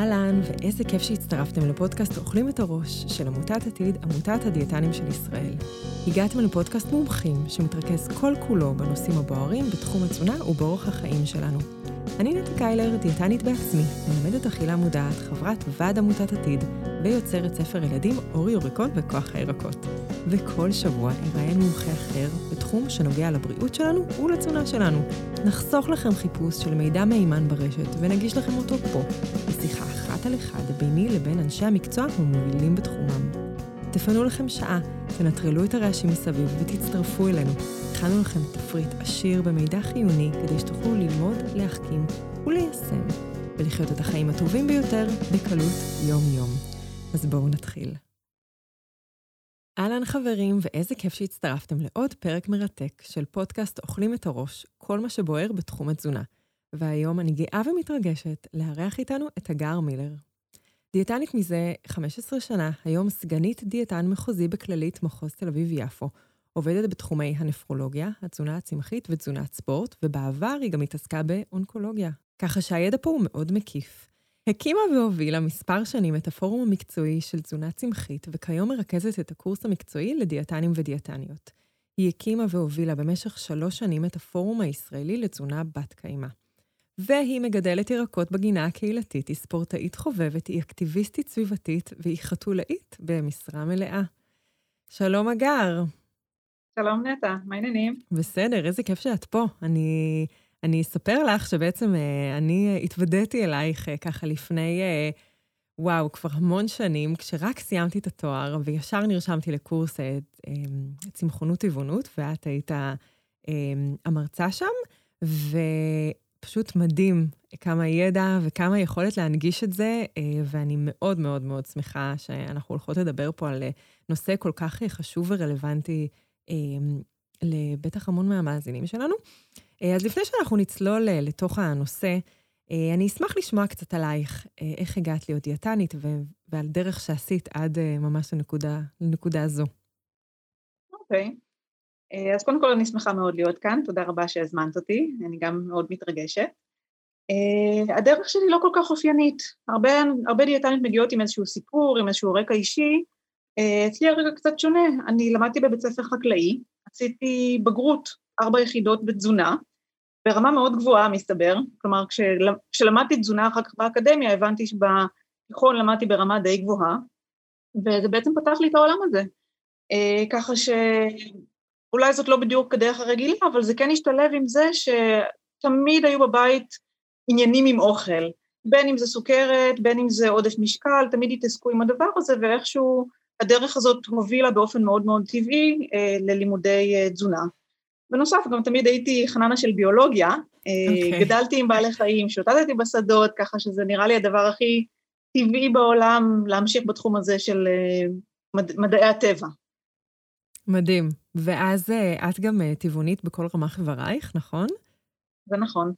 אהלן, ואיזה כיף שהצטרפתם לפודקאסט אוכלים את הראש של עמותת עתיד, עמותת הדיאטנים של ישראל. הגעתם לפודקאסט מומחים שמתרכז כל כולו בנושאים הבוערים בתחום התזונה ובאורח החיים שלנו. אני נטע קיילר, דיאטנית בעצמי, מלמדת אכילה מודעת, חברת ועד עמותת עתיד, ויוצרת ספר ילדים אורי יוריקון וכוח הירקות. וכל שבוע אראיין מומחה אחר בתחום שנוגע לבריאות שלנו ולתזונה שלנו. נחסוך לכם חיפוש של מידע מהימן ברשת ונגיש לכם אותו פה, בשיחה אחת על אחד ביני לבין אנשי המקצוע המובילים בתחומם. תפנו לכם שעה, תנטרלו את הרעשים מסביב ותצטרפו אלינו. הכנו לכם תפריט עשיר במידע חיוני כדי שתוכלו ללמוד, להחכים וליישם, ולחיות את החיים הטובים ביותר בקלות יום-יום. אז בואו נתחיל. אהלן חברים, ואיזה כיף שהצטרפתם לעוד פרק מרתק של פודקאסט אוכלים את הראש, כל מה שבוער בתחום התזונה. והיום אני גאה ומתרגשת לארח איתנו את הגר מילר. דיאטנית מזה 15 שנה, היום סגנית דיאטן מחוזי בכללית מחוז תל אביב-יפו, עובדת בתחומי הנפרולוגיה, התזונה הצמחית ותזונת ספורט, ובעבר היא גם התעסקה באונקולוגיה. ככה שהידע פה הוא מאוד מקיף. הקימה והובילה מספר שנים את הפורום המקצועי של תזונה צמחית, וכיום מרכזת את הקורס המקצועי לדיאטנים ודיאטניות. היא הקימה והובילה במשך שלוש שנים את הפורום הישראלי לתזונה בת קיימא. והיא מגדלת ירקות בגינה הקהילתית, היא ספורטאית חובבת, היא אקטיביסטית סביבתית, והיא חתולאית במשרה מלאה. שלום אגר. שלום נטע, מה העניינים? בסדר, איזה כיף שאת פה. אני, אני אספר לך שבעצם אה, אני התוודעתי אלייך אה, ככה לפני, אה, וואו, כבר המון שנים, כשרק סיימתי את התואר, וישר נרשמתי לקורס צמחונות טבעונות, ואת היית המרצה שם, ופשוט מדהים כמה ידע וכמה יכולת להנגיש את זה, ואני מאוד מאוד מאוד שמחה שאנחנו הולכות לדבר פה על נושא כל כך חשוב ורלוונטי לבטח המון מהמאזינים שלנו. אה, אז לפני שאנחנו נצלול אה, לתוך הנושא, אה, אני אשמח לשמוע קצת עלייך, איך הגעת להיות דיאטנית ועל דרך שעשית עד ממש לנקודה, לנקודה הזו. אוקיי. Okay. אז קודם כל אני שמחה מאוד להיות כאן, תודה רבה שהזמנת אותי, אני גם מאוד מתרגשת. הדרך שלי לא כל כך אופיינית, הרבה, הרבה דיאטנית מגיעות עם איזשהו סיפור, עם איזשהו רקע אישי, אה, אצלי הרגע קצת שונה, אני למדתי בבית ספר חקלאי, עשיתי בגרות ארבע יחידות בתזונה, ברמה מאוד גבוהה מסתבר, כלומר כשלמדתי תזונה אחר כך באקדמיה הבנתי שבתיכון למדתי ברמה די גבוהה, וזה בעצם פתח לי את העולם הזה. אה, ככה שאולי זאת לא בדיוק הדרך הרגילה, אבל זה כן השתלב עם זה שתמיד היו בבית עניינים עם אוכל, בין אם זה סוכרת, בין אם זה עודף משקל, תמיד התעסקו עם הדבר הזה ואיכשהו הדרך הזאת הובילה באופן מאוד מאוד טבעי אה, ללימודי אה, תזונה. בנוסף, גם תמיד הייתי חננה של ביולוגיה, okay. אה, אוקיי. גדלתי עם בעלי חיים, שוטטתי בשדות, ככה שזה נראה לי הדבר הכי טבעי בעולם להמשיך בתחום הזה של אה, מד, מדעי הטבע. מדהים. ואז אה, את גם טבעונית בכל רמ"ח איברייך, נכון? זה נכון.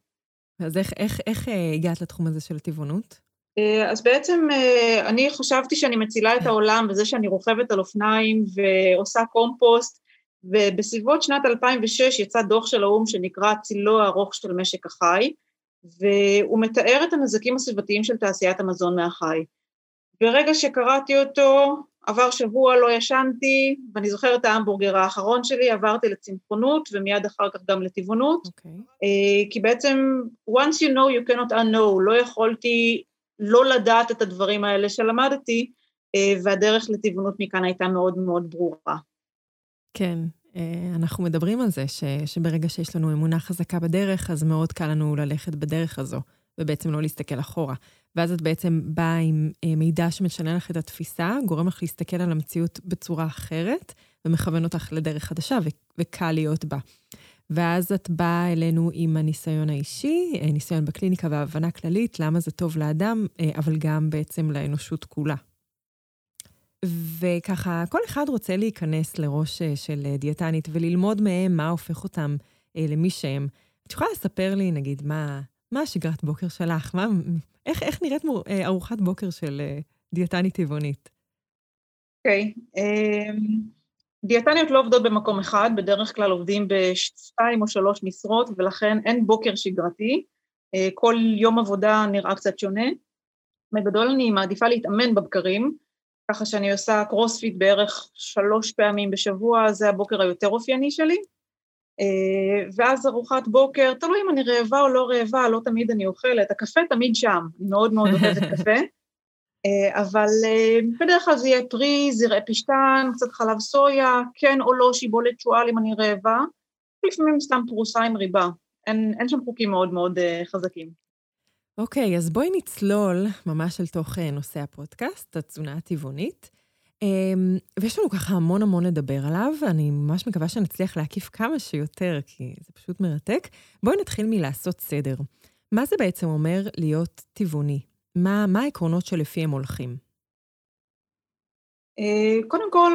אז איך, איך, איך הגעת לתחום הזה של הטבעונות? אה, אז בעצם אה, אני חשבתי שאני מצילה את העולם בזה שאני רוכבת על אופניים ועושה קומפוסט, ובסביבות שנת 2006 יצא דוח של האו"ם שנקרא צילו הארוך של משק החי, והוא מתאר את הנזקים הסביבתיים של תעשיית המזון מהחי. ברגע שקראתי אותו, עבר שבוע, לא ישנתי, ואני זוכרת את ההמבורגר האחרון שלי, עברתי לצמחונות ומיד אחר כך גם לטבעונות, okay. אוקיי. אה, כי בעצם once you know you cannot unknow, לא יכולתי לא לדעת את הדברים האלה שלמדתי, אה, והדרך לטבעונות מכאן הייתה מאוד מאוד ברורה. כן, אה, אנחנו מדברים על זה ש, שברגע שיש לנו אמונה חזקה בדרך, אז מאוד קל לנו ללכת בדרך הזו, ובעצם לא להסתכל אחורה. ואז את בעצם באה עם אה, מידע שמשנה לך את התפיסה, גורם לך להסתכל על המציאות בצורה אחרת, ומכוון אותך לדרך חדשה, ו- וקל להיות בה. ואז את באה אלינו עם הניסיון האישי, אה, ניסיון בקליניקה והבנה כללית, למה זה טוב לאדם, אה, אבל גם בעצם לאנושות כולה. וככה, כל אחד רוצה להיכנס לראש של דיאטנית וללמוד מהם מה הופך אותם למי שהם. את יכולה לספר לי, נגיד, מה, מה השגרת בוקר שלך? מה, איך, איך נראית מור, ארוחת בוקר של דיאטנית טבעונית? אוקיי. Okay, um... דיאטניות לא עובדות במקום אחד, בדרך כלל עובדים בשתיים או שלוש משרות ולכן אין בוקר שגרתי, אה, כל יום עבודה נראה קצת שונה. בגדול אני מעדיפה להתאמן בבקרים, ככה שאני עושה קרוספיט בערך שלוש פעמים בשבוע, זה הבוקר היותר אופייני שלי. אה, ואז ארוחת בוקר, תלוי אם אני רעבה או לא רעבה, לא תמיד אני אוכלת, הקפה תמיד שם, אני מאוד מאוד אוהבת קפה. אה, אבל אה, בדרך כלל זה יהיה פרי, זרעי פשטן, קצת חלב סויה, כן או לא שיבולת שועל אם אני רעבה, לפעמים סתם פרוסה עם ריבה. אין, אין שם חוקים מאוד מאוד חזקים. אוקיי, okay, אז בואי נצלול ממש אל תוך נושא הפודקאסט, התזונה הטבעונית. Um, ויש לנו ככה המון המון לדבר עליו, ואני ממש מקווה שנצליח להקיף כמה שיותר, כי זה פשוט מרתק. בואי נתחיל מלעשות סדר. מה זה בעצם אומר להיות טבעוני? מה, מה העקרונות שלפיהם הולכים? Uh, קודם כל,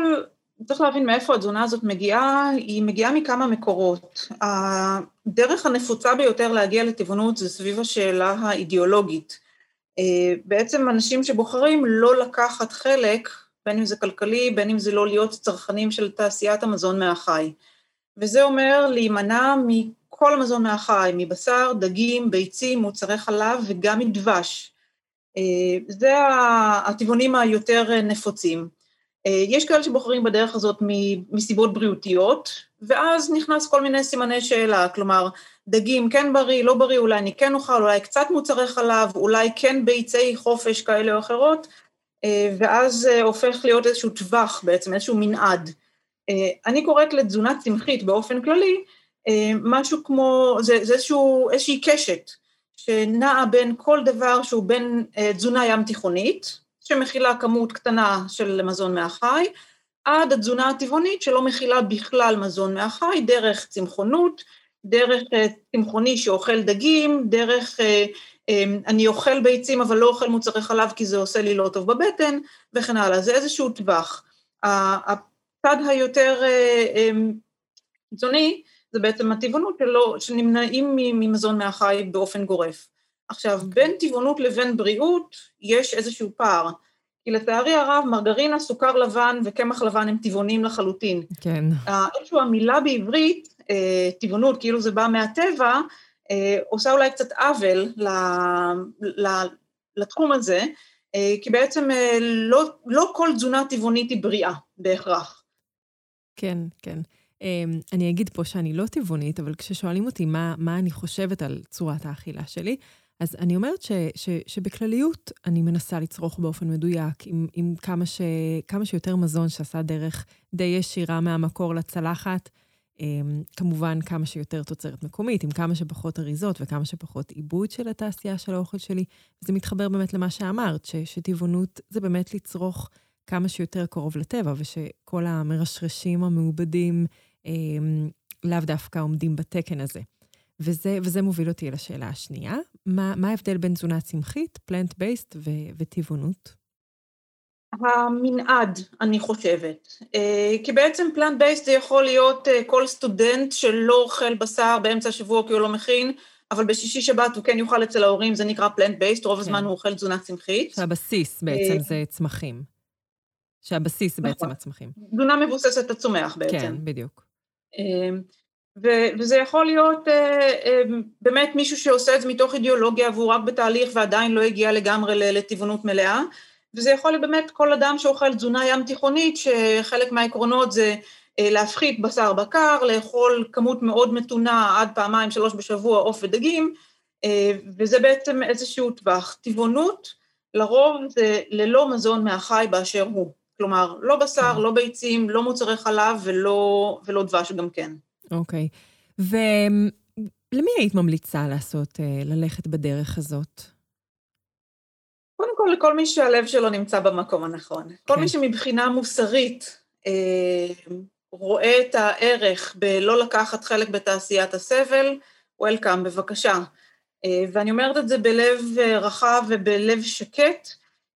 צריך להבין מאיפה התזונה הזאת מגיעה, היא מגיעה מכמה מקורות. הדרך הנפוצה ביותר להגיע לטבעונות זה סביב השאלה האידיאולוגית. Uh, בעצם אנשים שבוחרים לא לקחת חלק בין אם זה כלכלי, בין אם זה לא להיות צרכנים של תעשיית המזון מהחי. וזה אומר להימנע מכל המזון מהחי, מבשר, דגים, ביצים, מוצרי חלב וגם מדבש. אה, זה הטבעונים היותר נפוצים. אה, יש כאלה שבוחרים בדרך הזאת מסיבות בריאותיות, ואז נכנס כל מיני סימני שאלה, כלומר, דגים כן בריא, לא בריא, אולי אני כן אוכל, אולי קצת מוצרי חלב, אולי כן ביצי חופש כאלה או אחרות, אה, ואז אה, הופך להיות איזשהו טווח בעצם, איזשהו מנעד. אה, אני קוראת לתזונה צמחית באופן כללי, משהו כמו, זה, זה איזשהו, איזושהי קשת שנעה בין כל דבר שהוא בין תזונה ים תיכונית, שמכילה כמות קטנה של מזון מהחי, עד התזונה הטבעונית שלא מכילה בכלל מזון מהחי, דרך צמחונות, דרך צמחוני שאוכל דגים, דרך אני אוכל ביצים אבל לא אוכל מוצרי חלב כי זה עושה לי לא טוב בבטן וכן הלאה, זה איזשהו טווח. הצד היותר אה, אמ, קיצוני זה בעצם הטבעונות שלו, שנמנעים ממזון מהחי באופן גורף. עכשיו, בין טבעונות לבין בריאות יש איזשהו פער. כי לצערי הרב, מרגרינה, סוכר לבן וקמח לבן הם טבעונים לחלוטין. כן. איזושהי המילה בעברית, אה, טבעונות, כאילו זה בא מהטבע, עושה אולי קצת עוול לתחום הזה, אה, כי בעצם אה, לא, לא כל תזונה טבעונית היא בריאה בהכרח. כן, כן. אני אגיד פה שאני לא טבעונית, אבל כששואלים אותי מה, מה אני חושבת על צורת האכילה שלי, אז אני אומרת ש, ש, שבכלליות אני מנסה לצרוך באופן מדויק, עם, עם כמה, ש, כמה שיותר מזון שעשה דרך די ישירה מהמקור לצלחת, אמ, כמובן, כמה שיותר תוצרת מקומית, עם כמה שפחות אריזות וכמה שפחות עיבוד של התעשייה של האוכל שלי. זה מתחבר באמת למה שאמרת, ש, שטבעונות זה באמת לצרוך כמה שיותר קרוב לטבע, ושכל המרשרשים המעובדים אה, לאו דווקא עומדים בתקן הזה. וזה, וזה מוביל אותי לשאלה השנייה, מה, מה ההבדל בין תזונה צמחית, פלנט-בייסט וטבעונות? המנעד, אני חושבת. אה, כי בעצם פלנט בייסט זה יכול להיות אה, כל סטודנט שלא אוכל בשר באמצע השבוע כי הוא לא מכין, אבל בשישי שבת הוא כן יאכל אצל ההורים, זה נקרא פלנט בייסט, רוב הזמן כן. הוא אוכל תזונה צמחית. שהבסיס בעצם אה, זה צמחים. שהבסיס זה בעצם נכון. הצמחים. תזונה מבוססת הצומח בעצם. כן, בדיוק. וזה יכול להיות באמת מישהו שעושה את זה מתוך אידיאולוגיה והוא רק בתהליך ועדיין לא הגיע לגמרי לטבעונות מלאה, וזה יכול להיות באמת כל אדם שאוכל תזונה ים תיכונית, שחלק מהעקרונות זה אה, להפחית בשר בקר, לאכול כמות מאוד מתונה עד פעמיים שלוש בשבוע עוף ודגים, אה, וזה בעצם איזשהו טווח. טבעונות לרוב זה ללא מזון מהחי באשר הוא. כלומר, לא בשר, כן. לא ביצים, לא מוצרי חלב ולא, ולא דבש גם כן. אוקיי. Okay. ולמי היית ממליצה לעשות, אה, ללכת בדרך הזאת? קודם כל, לכל מי שהלב שלו נמצא במקום הנכון. כן. כל מי שמבחינה מוסרית אה, רואה את הערך בלא לקחת חלק בתעשיית הסבל, וולקאם, בבקשה. אה, ואני אומרת את זה בלב אה, רחב ובלב שקט,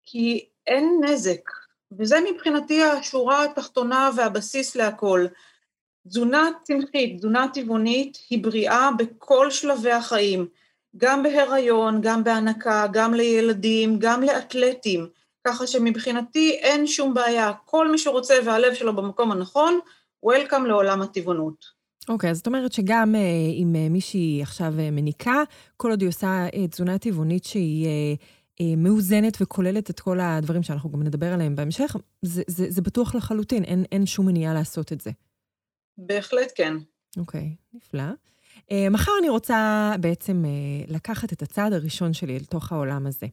כי אין נזק. וזה מבחינתי השורה התחתונה והבסיס להכל. תזונה צמחית, תזונה טבעונית, היא בריאה בכל שלבי החיים. גם בהיריון, גם בהנקה, גם לילדים, גם לאתלטים, ככה שמבחינתי אין שום בעיה. כל מי שרוצה והלב שלו במקום הנכון, וולקאם לעולם הטבעונות. אוקיי, okay, אז זאת אומרת שגם uh, אם uh, מישהי עכשיו uh, מניקה, כל עוד היא עושה uh, תזונה טבעונית שהיא uh, אה, מאוזנת וכוללת את כל הדברים שאנחנו גם נדבר עליהם בהמשך, זה, זה, זה בטוח לחלוטין, אין, אין שום מניעה לעשות את זה. בהחלט כן. אוקיי, נפלא. Uh, מחר אני רוצה בעצם uh, לקחת את הצעד הראשון שלי אל תוך העולם הזה.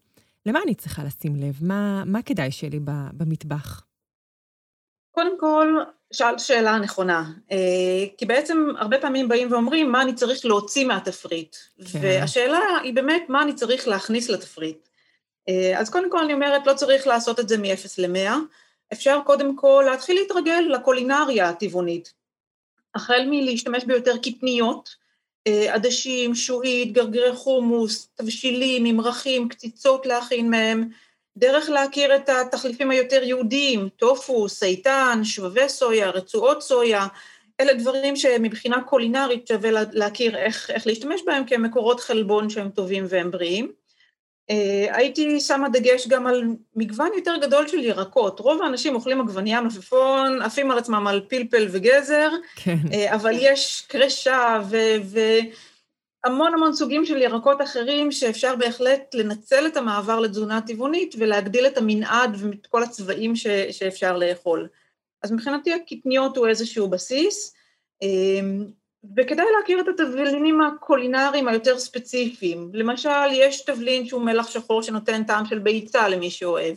למה אני צריכה לשים לב? מה, מה כדאי שיהיה לי במטבח? קודם כל, שאלת שאלה נכונה, אה, כי בעצם הרבה פעמים באים ואומרים מה אני צריך להוציא מהתפריט, כן. והשאלה היא באמת מה אני צריך להכניס לתפריט. אה, אז קודם כל אני אומרת, לא צריך לעשות את זה מ-0 ל-100, אפשר קודם כל להתחיל להתרגל לקולינריה הטבעונית. החל מלהשתמש ביותר קטניות, אה, עדשים, שועית, גרגירי חומוס, תבשילים, ממרחים, קציצות להכין מהם, דרך להכיר את התחליפים היותר יהודיים, טופו, סייטן, שבבי סויה, רצועות סויה, אלה דברים שמבחינה קולינרית שווה להכיר איך, איך להשתמש בהם כמקורות חלבון שהם טובים והם בריאים. Uh, הייתי שמה דגש גם על מגוון יותר גדול של ירקות. רוב האנשים אוכלים עגבנייה, מלפפון, עפים על עצמם על פלפל וגזר, כן. uh, אבל יש קרשה והמון המון סוגים של ירקות אחרים שאפשר בהחלט לנצל את המעבר לתזונה טבעונית ולהגדיל את המנעד ואת כל הצבעים ש, שאפשר לאכול. אז מבחינתי הקטניות הוא איזשהו בסיס. וכדאי להכיר את התבלינים הקולינריים היותר ספציפיים. למשל, יש תבלין שהוא מלח שחור שנותן טעם של ביצה למי שאוהב.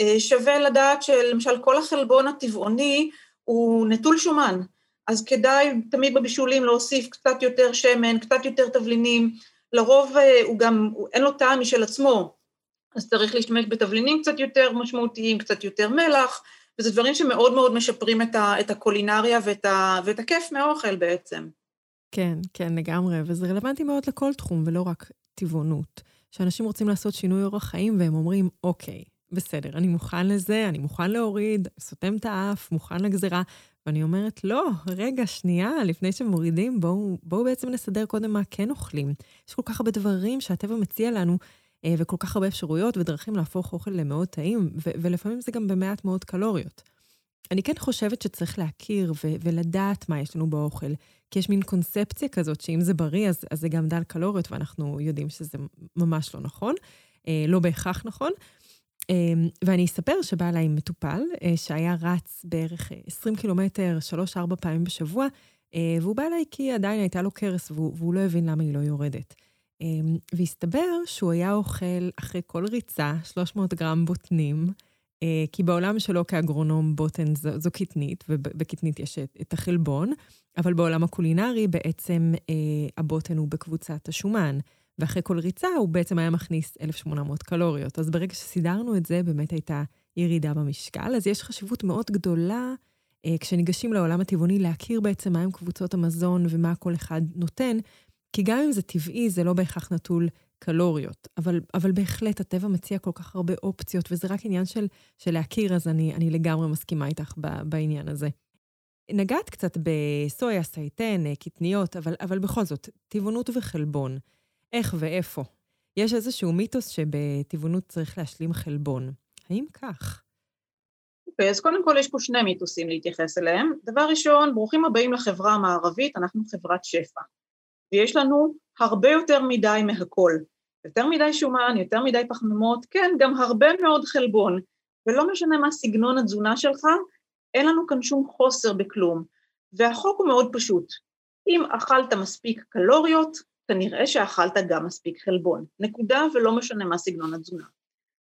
אה, שווה לדעת שלמשל כל החלבון הטבעוני הוא נטול שומן, אז כדאי תמיד בבישולים להוסיף קצת יותר שמן, קצת יותר תבלינים. לרוב אה, הוא גם, אין לו טעם משל עצמו, אז צריך להשתמש בתבלינים קצת יותר משמעותיים, קצת יותר מלח, וזה דברים שמאוד מאוד משפרים את, ה, את הקולינריה ואת, ה, ואת הכיף מהאוכל בעצם. כן, כן, לגמרי, וזה רלוונטי מאוד לכל תחום, ולא רק טבעונות. שאנשים רוצים לעשות שינוי אורח חיים, והם אומרים, אוקיי, בסדר, אני מוכן לזה, אני מוכן להוריד, סותם את האף, מוכן לגזירה. ואני אומרת, לא, רגע, שנייה, לפני שמורידים, בואו בוא בעצם נסדר קודם מה כן אוכלים. יש כל כך הרבה דברים שהטבע מציע לנו, וכל כך הרבה אפשרויות ודרכים להפוך אוכל למאוד טעים, ולפעמים זה גם במעט מאוד קלוריות. אני כן חושבת שצריך להכיר ולדעת מה יש לנו באוכל, כי יש מין קונספציה כזאת שאם זה בריא, אז, אז זה גם דל קלוריות, ואנחנו יודעים שזה ממש לא נכון, אה, לא בהכרח נכון. אה, ואני אספר שבא אליי מטופל אה, שהיה רץ בערך 20 קילומטר, 3-4 פעמים בשבוע, אה, והוא בא אליי כי עדיין הייתה לו קרס והוא, והוא לא הבין למה היא לא יורדת. אמ, והסתבר שהוא היה אוכל אחרי כל ריצה 300 גרם בוטנים, אה, כי בעולם שלו כאגרונום בוטן זו, זו קטנית, ובקטנית יש את, את החלבון, אבל בעולם הקולינרי בעצם אה, הבוטן הוא בקבוצת השומן, ואחרי כל ריצה הוא בעצם היה מכניס 1,800 קלוריות. אז ברגע שסידרנו את זה, באמת הייתה ירידה במשקל. אז יש חשיבות מאוד גדולה אה, כשניגשים לעולם הטבעוני להכיר בעצם מהם קבוצות המזון ומה כל אחד נותן, כי גם אם זה טבעי, זה לא בהכרח נטול קלוריות, אבל, אבל בהחלט הטבע מציע כל כך הרבה אופציות, וזה רק עניין של, של להכיר, אז אני, אני לגמרי מסכימה איתך ב, בעניין הזה. נגעת קצת בסויה, סייטן, קטניות, אבל, אבל בכל זאת, טבעונות וחלבון, איך ואיפה? יש איזשהו מיתוס שבטבעונות צריך להשלים חלבון. האם כך? אוקיי, אז קודם כל יש פה שני מיתוסים להתייחס אליהם. דבר ראשון, ברוכים הבאים לחברה המערבית, אנחנו חברת שפע. ויש לנו הרבה יותר מדי מהכל. יותר מדי שומן, יותר מדי פחמימות, כן, גם הרבה מאוד חלבון. ולא משנה מה סגנון התזונה שלך, אין לנו כאן שום חוסר בכלום. והחוק הוא מאוד פשוט. אם אכלת מספיק קלוריות, כנראה שאכלת גם מספיק חלבון. נקודה ולא משנה מה סגנון התזונה.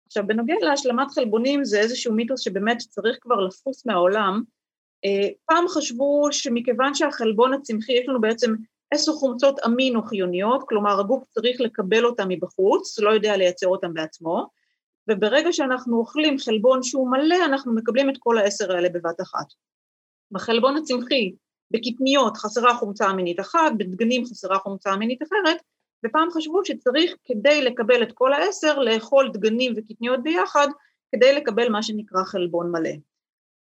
עכשיו, בנוגע להשלמת חלבונים זה איזשהו מיתוס שבאמת צריך כבר לפוס מהעולם. אה, פעם חשבו שמכיוון שהחלבון הצמחי, יש לנו בעצם עשר חומצות אמינו חיוניות, כלומר הגוף צריך לקבל אותן מבחוץ, לא יודע לייצר אותן בעצמו, וברגע שאנחנו אוכלים חלבון שהוא מלא, אנחנו מקבלים את כל העשר האלה בבת אחת. בחלבון הצמחי, בקטניות חסרה חומצה אמינית אחת, בדגנים חסרה חומצה אמינית אחרת, ופעם חשבו שצריך כדי לקבל את כל העשר, לאכול דגנים וקטניות ביחד, כדי לקבל מה שנקרא חלבון מלא.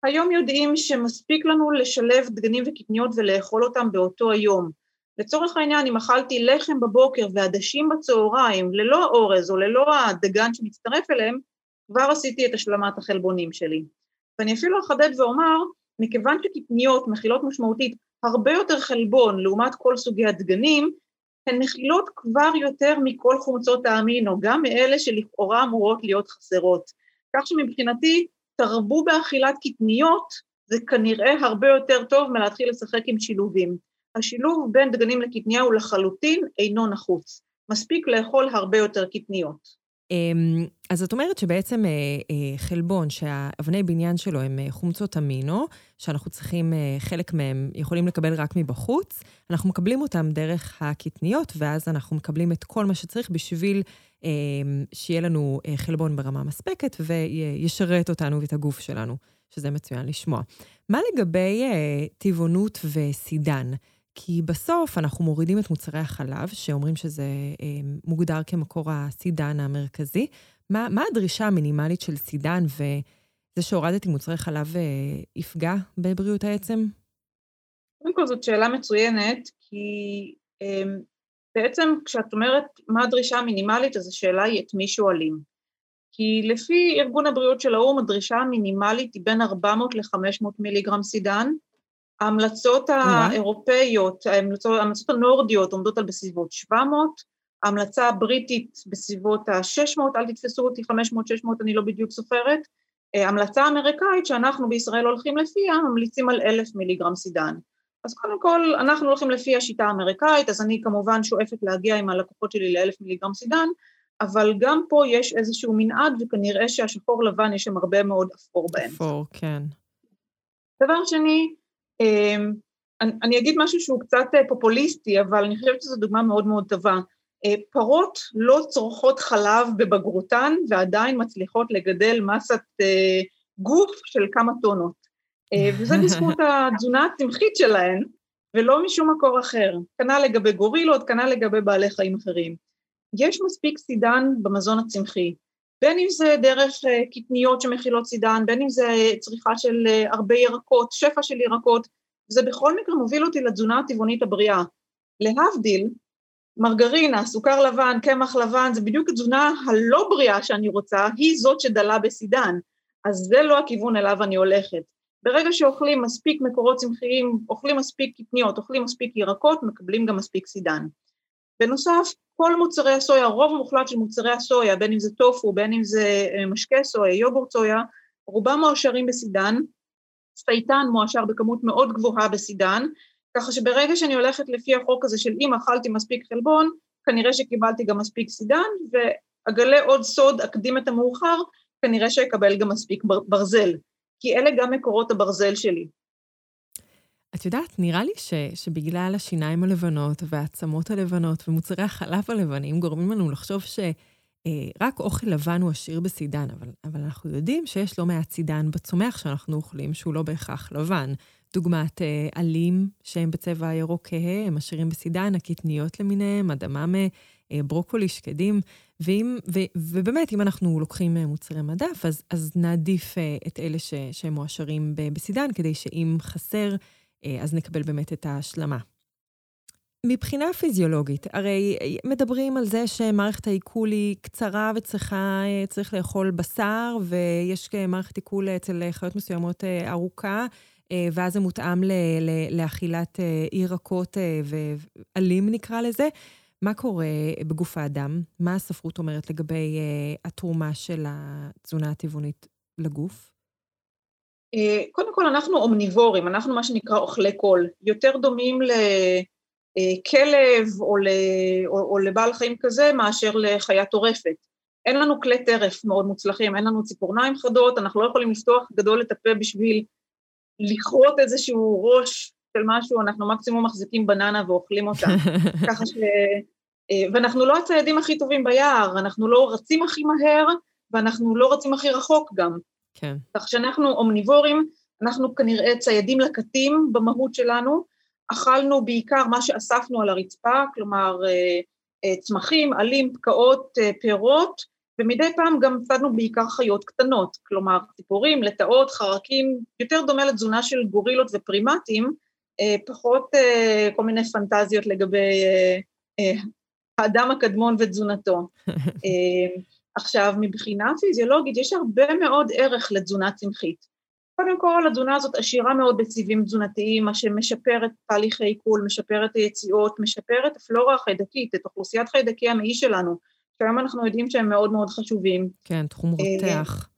היום יודעים שמספיק לנו לשלב דגנים וקטניות ולאכול אותם באותו היום. לצורך העניין, אם אכלתי לחם בבוקר ועדשים בצהריים, ללא אורז או ללא הדגן שמצטרף אליהם, כבר עשיתי את השלמת החלבונים שלי. ואני אפילו אחדד ואומר, מכיוון שקטניות מכילות משמעותית הרבה יותר חלבון לעומת כל סוגי הדגנים, הן מכילות כבר יותר מכל חומצות האמינו, גם מאלה שלכאורה אמורות להיות חסרות. כך שמבחינתי, תרבו באכילת קטניות, זה כנראה הרבה יותר טוב מלהתחיל לשחק עם שילובים. השילוב בין דגנים לקטניה הוא לחלוטין אינו נחוץ. מספיק לאכול הרבה יותר קטניות. אמ, אז את אומרת שבעצם אה, אה, חלבון, שהאבני בניין שלו הם אה, חומצות אמינו, שאנחנו צריכים, חלק מהם יכולים לקבל רק מבחוץ, אנחנו מקבלים אותם דרך הקטניות, ואז אנחנו מקבלים את כל מה שצריך בשביל שיהיה לנו חלבון ברמה מספקת וישרת אותנו ואת הגוף שלנו, שזה מצוין לשמוע. מה לגבי טבעונות וסידן? כי בסוף אנחנו מורידים את מוצרי החלב, שאומרים שזה אה, מוגדר כמקור הסידן המרכזי. מה, מה הדרישה המינימלית של סידן, וזה שהורדתי מוצרי חלב אה, יפגע בבריאות העצם? קודם כל זאת שאלה מצוינת, כי אה, בעצם כשאת אומרת מה הדרישה המינימלית, אז השאלה היא את מי שואלים. כי לפי ארגון הבריאות של האו"ם, הדרישה המינימלית היא בין 400 ל-500 מיליגרם סידן, ההמלצות האירופאיות, ההמלצות, ההמלצות הנורדיות עומדות על בסביבות 700, ההמלצה הבריטית בסביבות ה-600, אל תתפסו אותי 500-600, אני לא בדיוק סופרת, ההמלצה האמריקאית שאנחנו בישראל הולכים לפיה, ממליצים על אלף מיליגרם סידן. אז קודם כל, אנחנו הולכים לפי השיטה האמריקאית, אז אני כמובן שואפת להגיע עם הלקוחות שלי לאלף מיליגרם סידן, אבל גם פה יש איזשהו מנעד, וכנראה שהשחור לבן יש שם הרבה מאוד אפור באמצע. אפור, כן. דבר שני, אני אגיד משהו שהוא קצת אה, פופוליסטי, אבל אני חושבת שזו דוגמה מאוד מאוד טובה. אה, פרות לא צורכות חלב בבגרותן ועדיין מצליחות לגדל מסת אה, גוף של כמה טונות. וזה בזכות התזונה הצמחית שלהן, ולא משום מקור אחר. כנ"ל לגבי גורילות, כנ"ל לגבי בעלי חיים אחרים. יש מספיק סידן במזון הצמחי, בין אם זה דרך uh, קטניות שמכילות סידן, בין אם זה צריכה של uh, הרבה ירקות, שפע של ירקות, זה בכל מקרה מוביל אותי לתזונה הטבעונית הבריאה. להבדיל, מרגרינה, סוכר לבן, קמח לבן, זה בדיוק התזונה הלא בריאה שאני רוצה, היא זאת שדלה בסידן, אז זה לא הכיוון אליו אני הולכת. ברגע שאוכלים מספיק מקורות צמחיים, אוכלים מספיק קטניות, אוכלים מספיק ירקות, מקבלים גם מספיק סידן. בנוסף, כל מוצרי הסויה, הרוב המוחלט של מוצרי הסויה, בין אם זה טופו, בין אם זה אה, משקה סויה, יוגורט סויה, רובם מועשרים בסידן, סייטן מועשר בכמות מאוד גבוהה בסידן, ככה שברגע שאני הולכת לפי החוק הזה של אם אכלתי מספיק חלבון, כנראה שקיבלתי גם מספיק סידן, ואגלה עוד סוד, אקדים את המאוחר, כנראה שאקבל גם מספיק ברזל, כי אלה גם מקורות הברזל שלי. את יודעת, נראה לי ש, שבגלל השיניים הלבנות והעצמות הלבנות ומוצרי החלב הלבנים גורמים לנו לחשוב שרק אה, אוכל לבן הוא עשיר בסידן, אבל, אבל אנחנו יודעים שיש לא מעט סידן בצומח שאנחנו אוכלים, שהוא לא בהכרח לבן. דוגמת אה, עלים שהם בצבע ירוק כהה, הם עשירים בסידן, הקטניות למיניהם, אדממה, אה, ברוקולי, שקדים. ואם, ו, ובאמת, אם אנחנו לוקחים אה, מוצרי מדף, אז, אז נעדיף אה, את אלה ש, שהם מועשרים בסידן, כדי שאם חסר, אה, אז נקבל באמת את ההשלמה. מבחינה פיזיולוגית, הרי אה, מדברים על זה שמערכת העיכול היא קצרה וצריכה, אה, צריך לאכול בשר, ויש מערכת עיכול אצל חיות מסוימות ארוכה, ואז זה מותאם לאכילת ירקות ועלים נקרא לזה. מה קורה בגוף האדם? מה הספרות אומרת לגבי התרומה של התזונה הטבעונית לגוף? אה, קודם כל אנחנו אומניבורים, אנחנו מה שנקרא אוכלי קול, יותר דומים לכלב או, או, או לבעל חיים כזה מאשר לחיה טורפת. אין לנו כלי טרף מאוד מוצלחים, אין לנו ציפורניים חדות, אנחנו לא יכולים לפתוח גדול את הפה בשביל לכרות איזשהו ראש של משהו, אנחנו מקסימום מחזיקים בננה ואוכלים אותה. ככה ש... אה, ואנחנו לא הציידים הכי טובים ביער, אנחנו לא רצים הכי מהר, ואנחנו לא רצים הכי רחוק גם. כן. כך שאנחנו אומניבורים, אנחנו כנראה ציידים לקטים במהות שלנו, אכלנו בעיקר מה שאספנו על הרצפה, כלומר אה, אה, צמחים, עלים, פקעות, אה, פירות, ומדי פעם גם צדנו בעיקר חיות קטנות, כלומר ציפורים, לטאות, חרקים, יותר דומה לתזונה של גורילות ופרימטים, פחות כל מיני פנטזיות לגבי האדם הקדמון ותזונתו. עכשיו, מבחינה פיזיולוגית יש הרבה מאוד ערך לתזונה צמחית. קודם כל, התזונה הזאת עשירה מאוד בצבעים תזונתיים, מה שמשפר את תהליך העיכול, משפר את היציאות, משפר את הפלורה החיידקית, את אוכלוסיית חיידקי המעי שלנו, שהיום אנחנו יודעים שהם מאוד מאוד חשובים. כן, תחום רותח.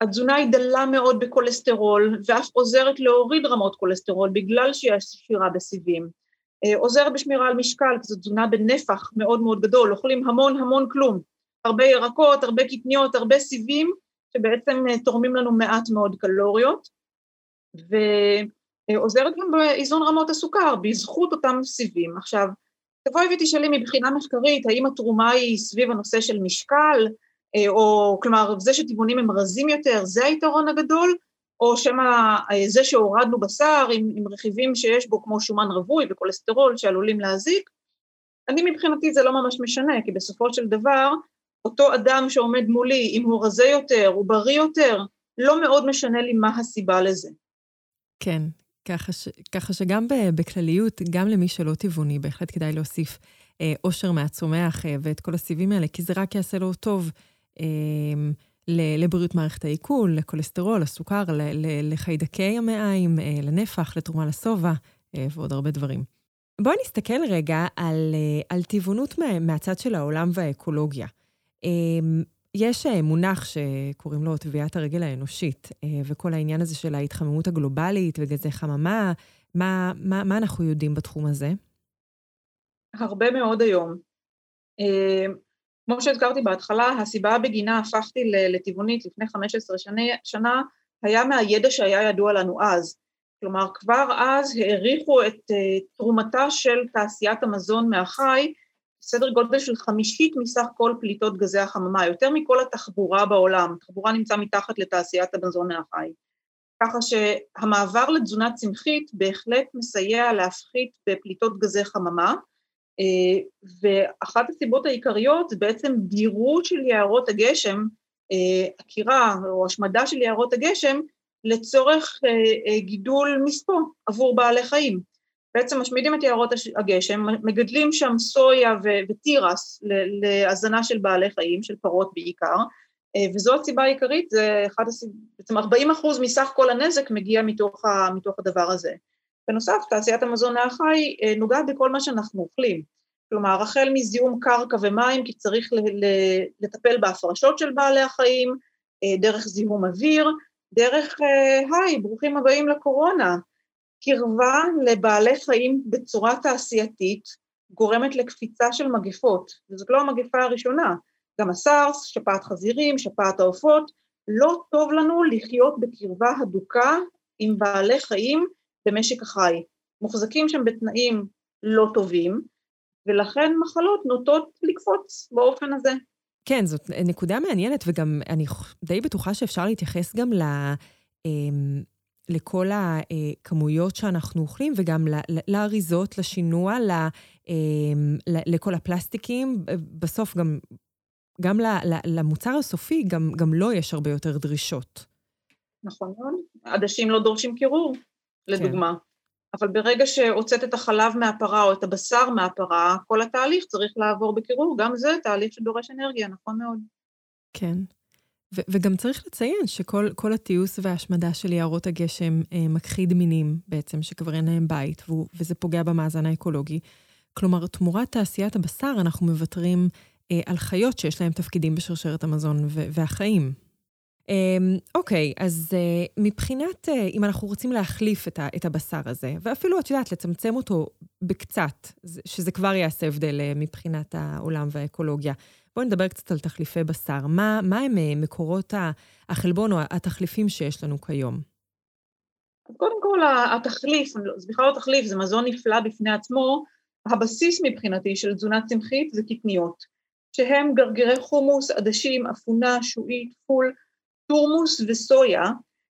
התזונה היא דלה מאוד בכולסטרול, ואף עוזרת להוריד רמות כולסטרול בגלל שהיא עשירה בסיבים. אה, עוזרת בשמירה על משקל, כי זו תזונה בנפח מאוד מאוד גדול, אוכלים המון המון כלום. הרבה ירקות, הרבה קטניות, הרבה סיבים, שבעצם אה, תורמים לנו מעט מאוד קלוריות, ועוזרת גם באיזון רמות הסוכר, בזכות אותם סיבים. עכשיו, תבואי ותשאלי מבחינה מחקרית, האם התרומה היא סביב הנושא של משקל, אה, או כלומר, זה שטבעונים הם רזים יותר, זה היתרון הגדול, או שמא אה, זה שהורדנו בשר עם, עם רכיבים שיש בו כמו שומן רווי וכולסטרול שעלולים להזיק, אני מבחינתי זה לא ממש משנה, כי בסופו של דבר, אותו אדם שעומד מולי, אם הוא רזה יותר, הוא בריא יותר, לא מאוד משנה לי מה הסיבה לזה. כן, ככה, ש, ככה שגם בכלליות, גם למי שלא טבעוני, בהחלט כדאי להוסיף אה, אושר מהצומח אה, ואת כל הסיבים האלה, כי זה רק יעשה לו טוב. אה, לבריאות מערכת העיכול, לכולסטרול, לסוכר, לחיידקי המעיים, אה, לנפח, לתרומה לשובע אה, ועוד הרבה דברים. בואי נסתכל רגע על, אה, על טבעונות מהצד של העולם והאקולוגיה. יש מונח שקוראים לו טביעת הרגל האנושית, וכל העניין הזה של ההתחממות הגלובלית וגזי חממה, מה, מה, מה אנחנו יודעים בתחום הזה? הרבה מאוד היום. כמו שהזכרתי בהתחלה, הסיבה בגינה הפכתי לטבעונית לפני 15 שנה, שנה היה מהידע שהיה ידוע לנו אז. כלומר, כבר אז העריכו את uh, תרומתה של תעשיית המזון מהחי, סדר גודל של חמישית מסך כל פליטות גזי החממה, יותר מכל התחבורה בעולם. תחבורה נמצא מתחת לתעשיית המזון מהחי. ככה שהמעבר לתזונה צמחית בהחלט מסייע להפחית בפליטות גזי חממה, אה, ואחת הסיבות העיקריות זה בעצם דירות של יערות הגשם, אה, עקירה או השמדה של יערות הגשם לצורך אה, גידול מספוא עבור בעלי חיים. בעצם משמידים את יערות הגשם, מגדלים שם סויה ותירס להזנה של בעלי חיים, של פרות בעיקר, וזו הסיבה העיקרית, זה אחד הסיב... בעצם 40 אחוז מסך כל הנזק מגיע מתוך, ה... מתוך הדבר הזה. בנוסף, תעשיית המזון מהחי אה, נוגעת בכל מה שאנחנו אוכלים. כלומר, החל מזיהום קרקע ומים, כי צריך לטפל בהפרשות של בעלי החיים, אה, דרך זיהום אוויר, דרך, אה, היי, ברוכים הבאים לקורונה. קרבה לבעלי חיים בצורה תעשייתית גורמת לקפיצה של מגפות, וזאת לא המגפה הראשונה. גם הסארס, שפעת חזירים, שפעת העופות, לא טוב לנו לחיות בקרבה הדוקה עם בעלי חיים במשק החי. מוחזקים שם בתנאים לא טובים, ולכן מחלות נוטות לקפוץ באופן הזה. כן, זאת נקודה מעניינת, וגם אני די בטוחה שאפשר להתייחס גם ל... לכל הכמויות שאנחנו אוכלים, וגם לאריזות, לשינוע, אמ, לכל הפלסטיקים. בסוף גם, גם למוצר הסופי, גם, גם לו לא יש הרבה יותר דרישות. נכון מאוד. עדשים לא דורשים קירור. לדוגמה. כן. אבל ברגע שהוצאת את החלב מהפרה או את הבשר מהפרה, כל התהליך צריך לעבור בקירור, גם זה תהליך שדורש אנרגיה, נכון מאוד. כן. וגם צריך לציין שכל התיעוש וההשמדה של יערות הגשם אה, מכחיד מינים בעצם, שכבר אין להם בית, ו- וזה פוגע במאזן האקולוגי. כלומר, תמורת תעשיית הבשר אנחנו מוותרים אה, על חיות שיש להם תפקידים בשרשרת המזון ו- והחיים. אמ, אוקיי, אז אה, מבחינת, אה, אם אנחנו רוצים להחליף את הבשר הזה, ואפילו, את יודעת, לצמצם אותו בקצת, שזה כבר יעשה הבדל אה, מבחינת העולם והאקולוגיה. בואי נדבר קצת על תחליפי בשר. מה, מה הם מקורות החלבון או התחליפים שיש לנו כיום? קודם כל, התחליף, זה בכלל לא תחליף, זה מזון נפלא בפני עצמו. הבסיס מבחינתי של תזונה צמחית זה קטניות, שהם גרגירי חומוס, עדשים, אפונה, שועית, פול, תורמוס וסויה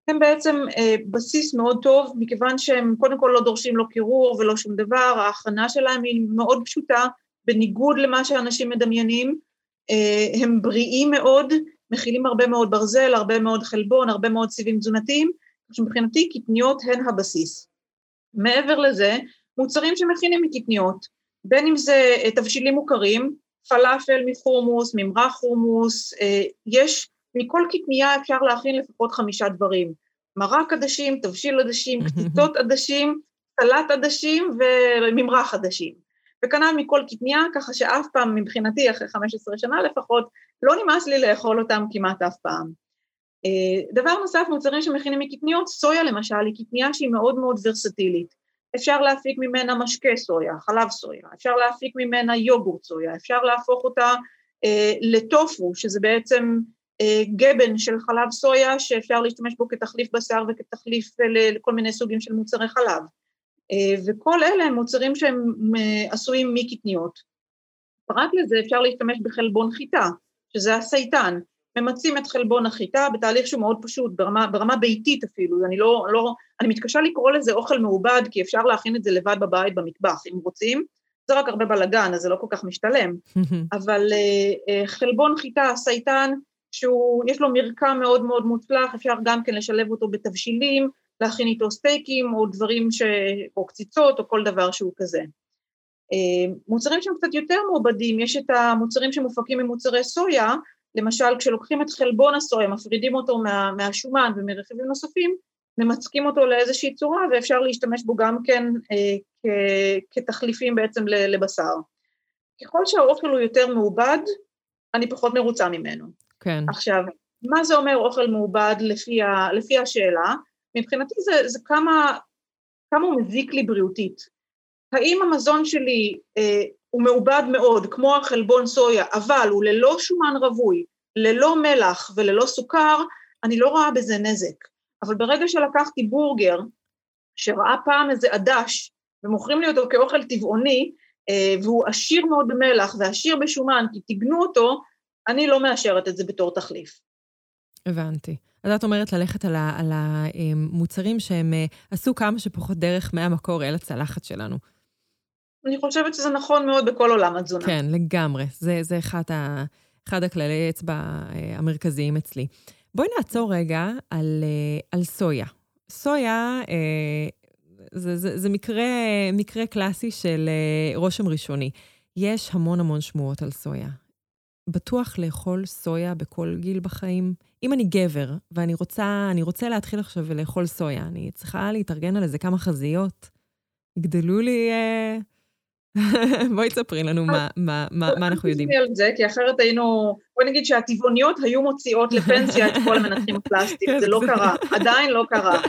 הם בעצם אה, בסיס מאוד טוב, מכיוון שהם קודם כל לא דורשים לא קירור ולא שום דבר, ההכנה שלהם היא מאוד פשוטה, בניגוד למה שאנשים מדמיינים, אה, הם בריאים מאוד, מכילים הרבה מאוד ברזל, הרבה מאוד חלבון, הרבה מאוד סיבים תזונתיים, שמבחינתי קטניות הן הבסיס. מעבר לזה, מוצרים שמכינים מקטניות, בין אם זה אה, תבשילים מוכרים, פלאפל מחומוס, ממרח חומוס, אה, יש מכל קטנייה אפשר להכין לפחות חמישה דברים. מרק עדשים, תבשיל עדשים, קציצות עדשים, סלט עדשים וממרח עדשים. וכנ"ל מכל קטניה, ככה שאף פעם מבחינתי, אחרי 15 שנה לפחות, לא נמאס לי לאכול אותם כמעט אף פעם. אה, דבר נוסף, מוצרים שמכינים מקטניות, סויה למשל היא קטניה שהיא מאוד מאוד ורסטילית. אפשר להפיק ממנה משקה סויה, חלב סויה, אפשר להפיק ממנה יוגורט סויה, אפשר להפוך אותה אה, לטופו, שזה בעצם אה, גבן של חלב סויה שאפשר להשתמש בו כתחליף בשר וכתחליף לכל מיני סוגים של מוצרי חלב. וכל אלה הם מוצרים שהם אה, עשויים מקטניות. פרט לזה אפשר להשתמש בחלבון חיטה, שזה הסייטן. ממצים את חלבון החיטה בתהליך שהוא מאוד פשוט, ברמה, ברמה ביתית אפילו, אני לא, לא, אני מתקשה לקרוא לזה אוכל מעובד, כי אפשר להכין את זה לבד בבית במטבח, אם רוצים, זה רק הרבה בלאגן, אז זה לא כל כך משתלם, אבל uh, uh, חלבון חיטה, סייטן, שיש לו מרקם מאוד מאוד מוצלח, אפשר גם כן לשלב אותו בתבשילים, להכין איתו סטייקים או דברים ש... או קציצות או כל דבר שהוא כזה. אה, מוצרים שהם קצת יותר מעובדים, יש את המוצרים שמופקים ממוצרי סויה, למשל כשלוקחים את חלבון הסויה, מפרידים אותו מה, מהשומן ומרכיבים נוספים, ממצקים אותו לאיזושהי צורה ואפשר להשתמש בו גם כן אה, כ, כתחליפים בעצם לבשר. ככל שהאוכל הוא יותר מעובד, אני פחות מרוצה ממנו. כן. עכשיו, מה זה אומר אוכל מעובד לפי, ה, לפי השאלה? מבחינתי זה, זה כמה, כמה הוא מזיק לי בריאותית. האם המזון שלי אה, הוא מעובד מאוד, כמו החלבון סויה, אבל הוא ללא שומן רווי, ללא מלח וללא סוכר, אני לא רואה בזה נזק. אבל ברגע שלקחתי בורגר, שראה פעם איזה עדש, ומוכרים לי אותו כאוכל טבעוני, אה, והוא עשיר מאוד במלח ועשיר בשומן, כי טיגנו אותו, אני לא מאשרת את זה בתור תחליף. הבנתי. אז את אומרת ללכת על, ה, על המוצרים שהם אה, עשו כמה שפחות דרך מהמקור אל הצלחת שלנו. אני חושבת שזה נכון מאוד בכל עולם התזונה. כן, לגמרי. זה, זה אחד, ה, אחד הכללי אצבע אה, המרכזיים אצלי. בואי נעצור רגע על, אה, על סויה. סויה, זה, זה, זה מקרה, מקרה קלאסי של רושם ראשוני. יש המון המון שמועות על סויה. בטוח לאכול סויה בכל גיל בחיים? אם אני גבר ואני רוצה, אני רוצה להתחיל עכשיו לאכול סויה, אני צריכה להתארגן על איזה כמה חזיות. יגדלו לי... אה... בואי תספרי לנו מה, מה, מה, מה אנחנו יודעים. על זה, כי אחרת היינו... בואי נגיד שהטבעוניות היו מוציאות לפנסיה את כל המנתחים הפלסטיים, כן, זה לא קרה, עדיין לא קרה.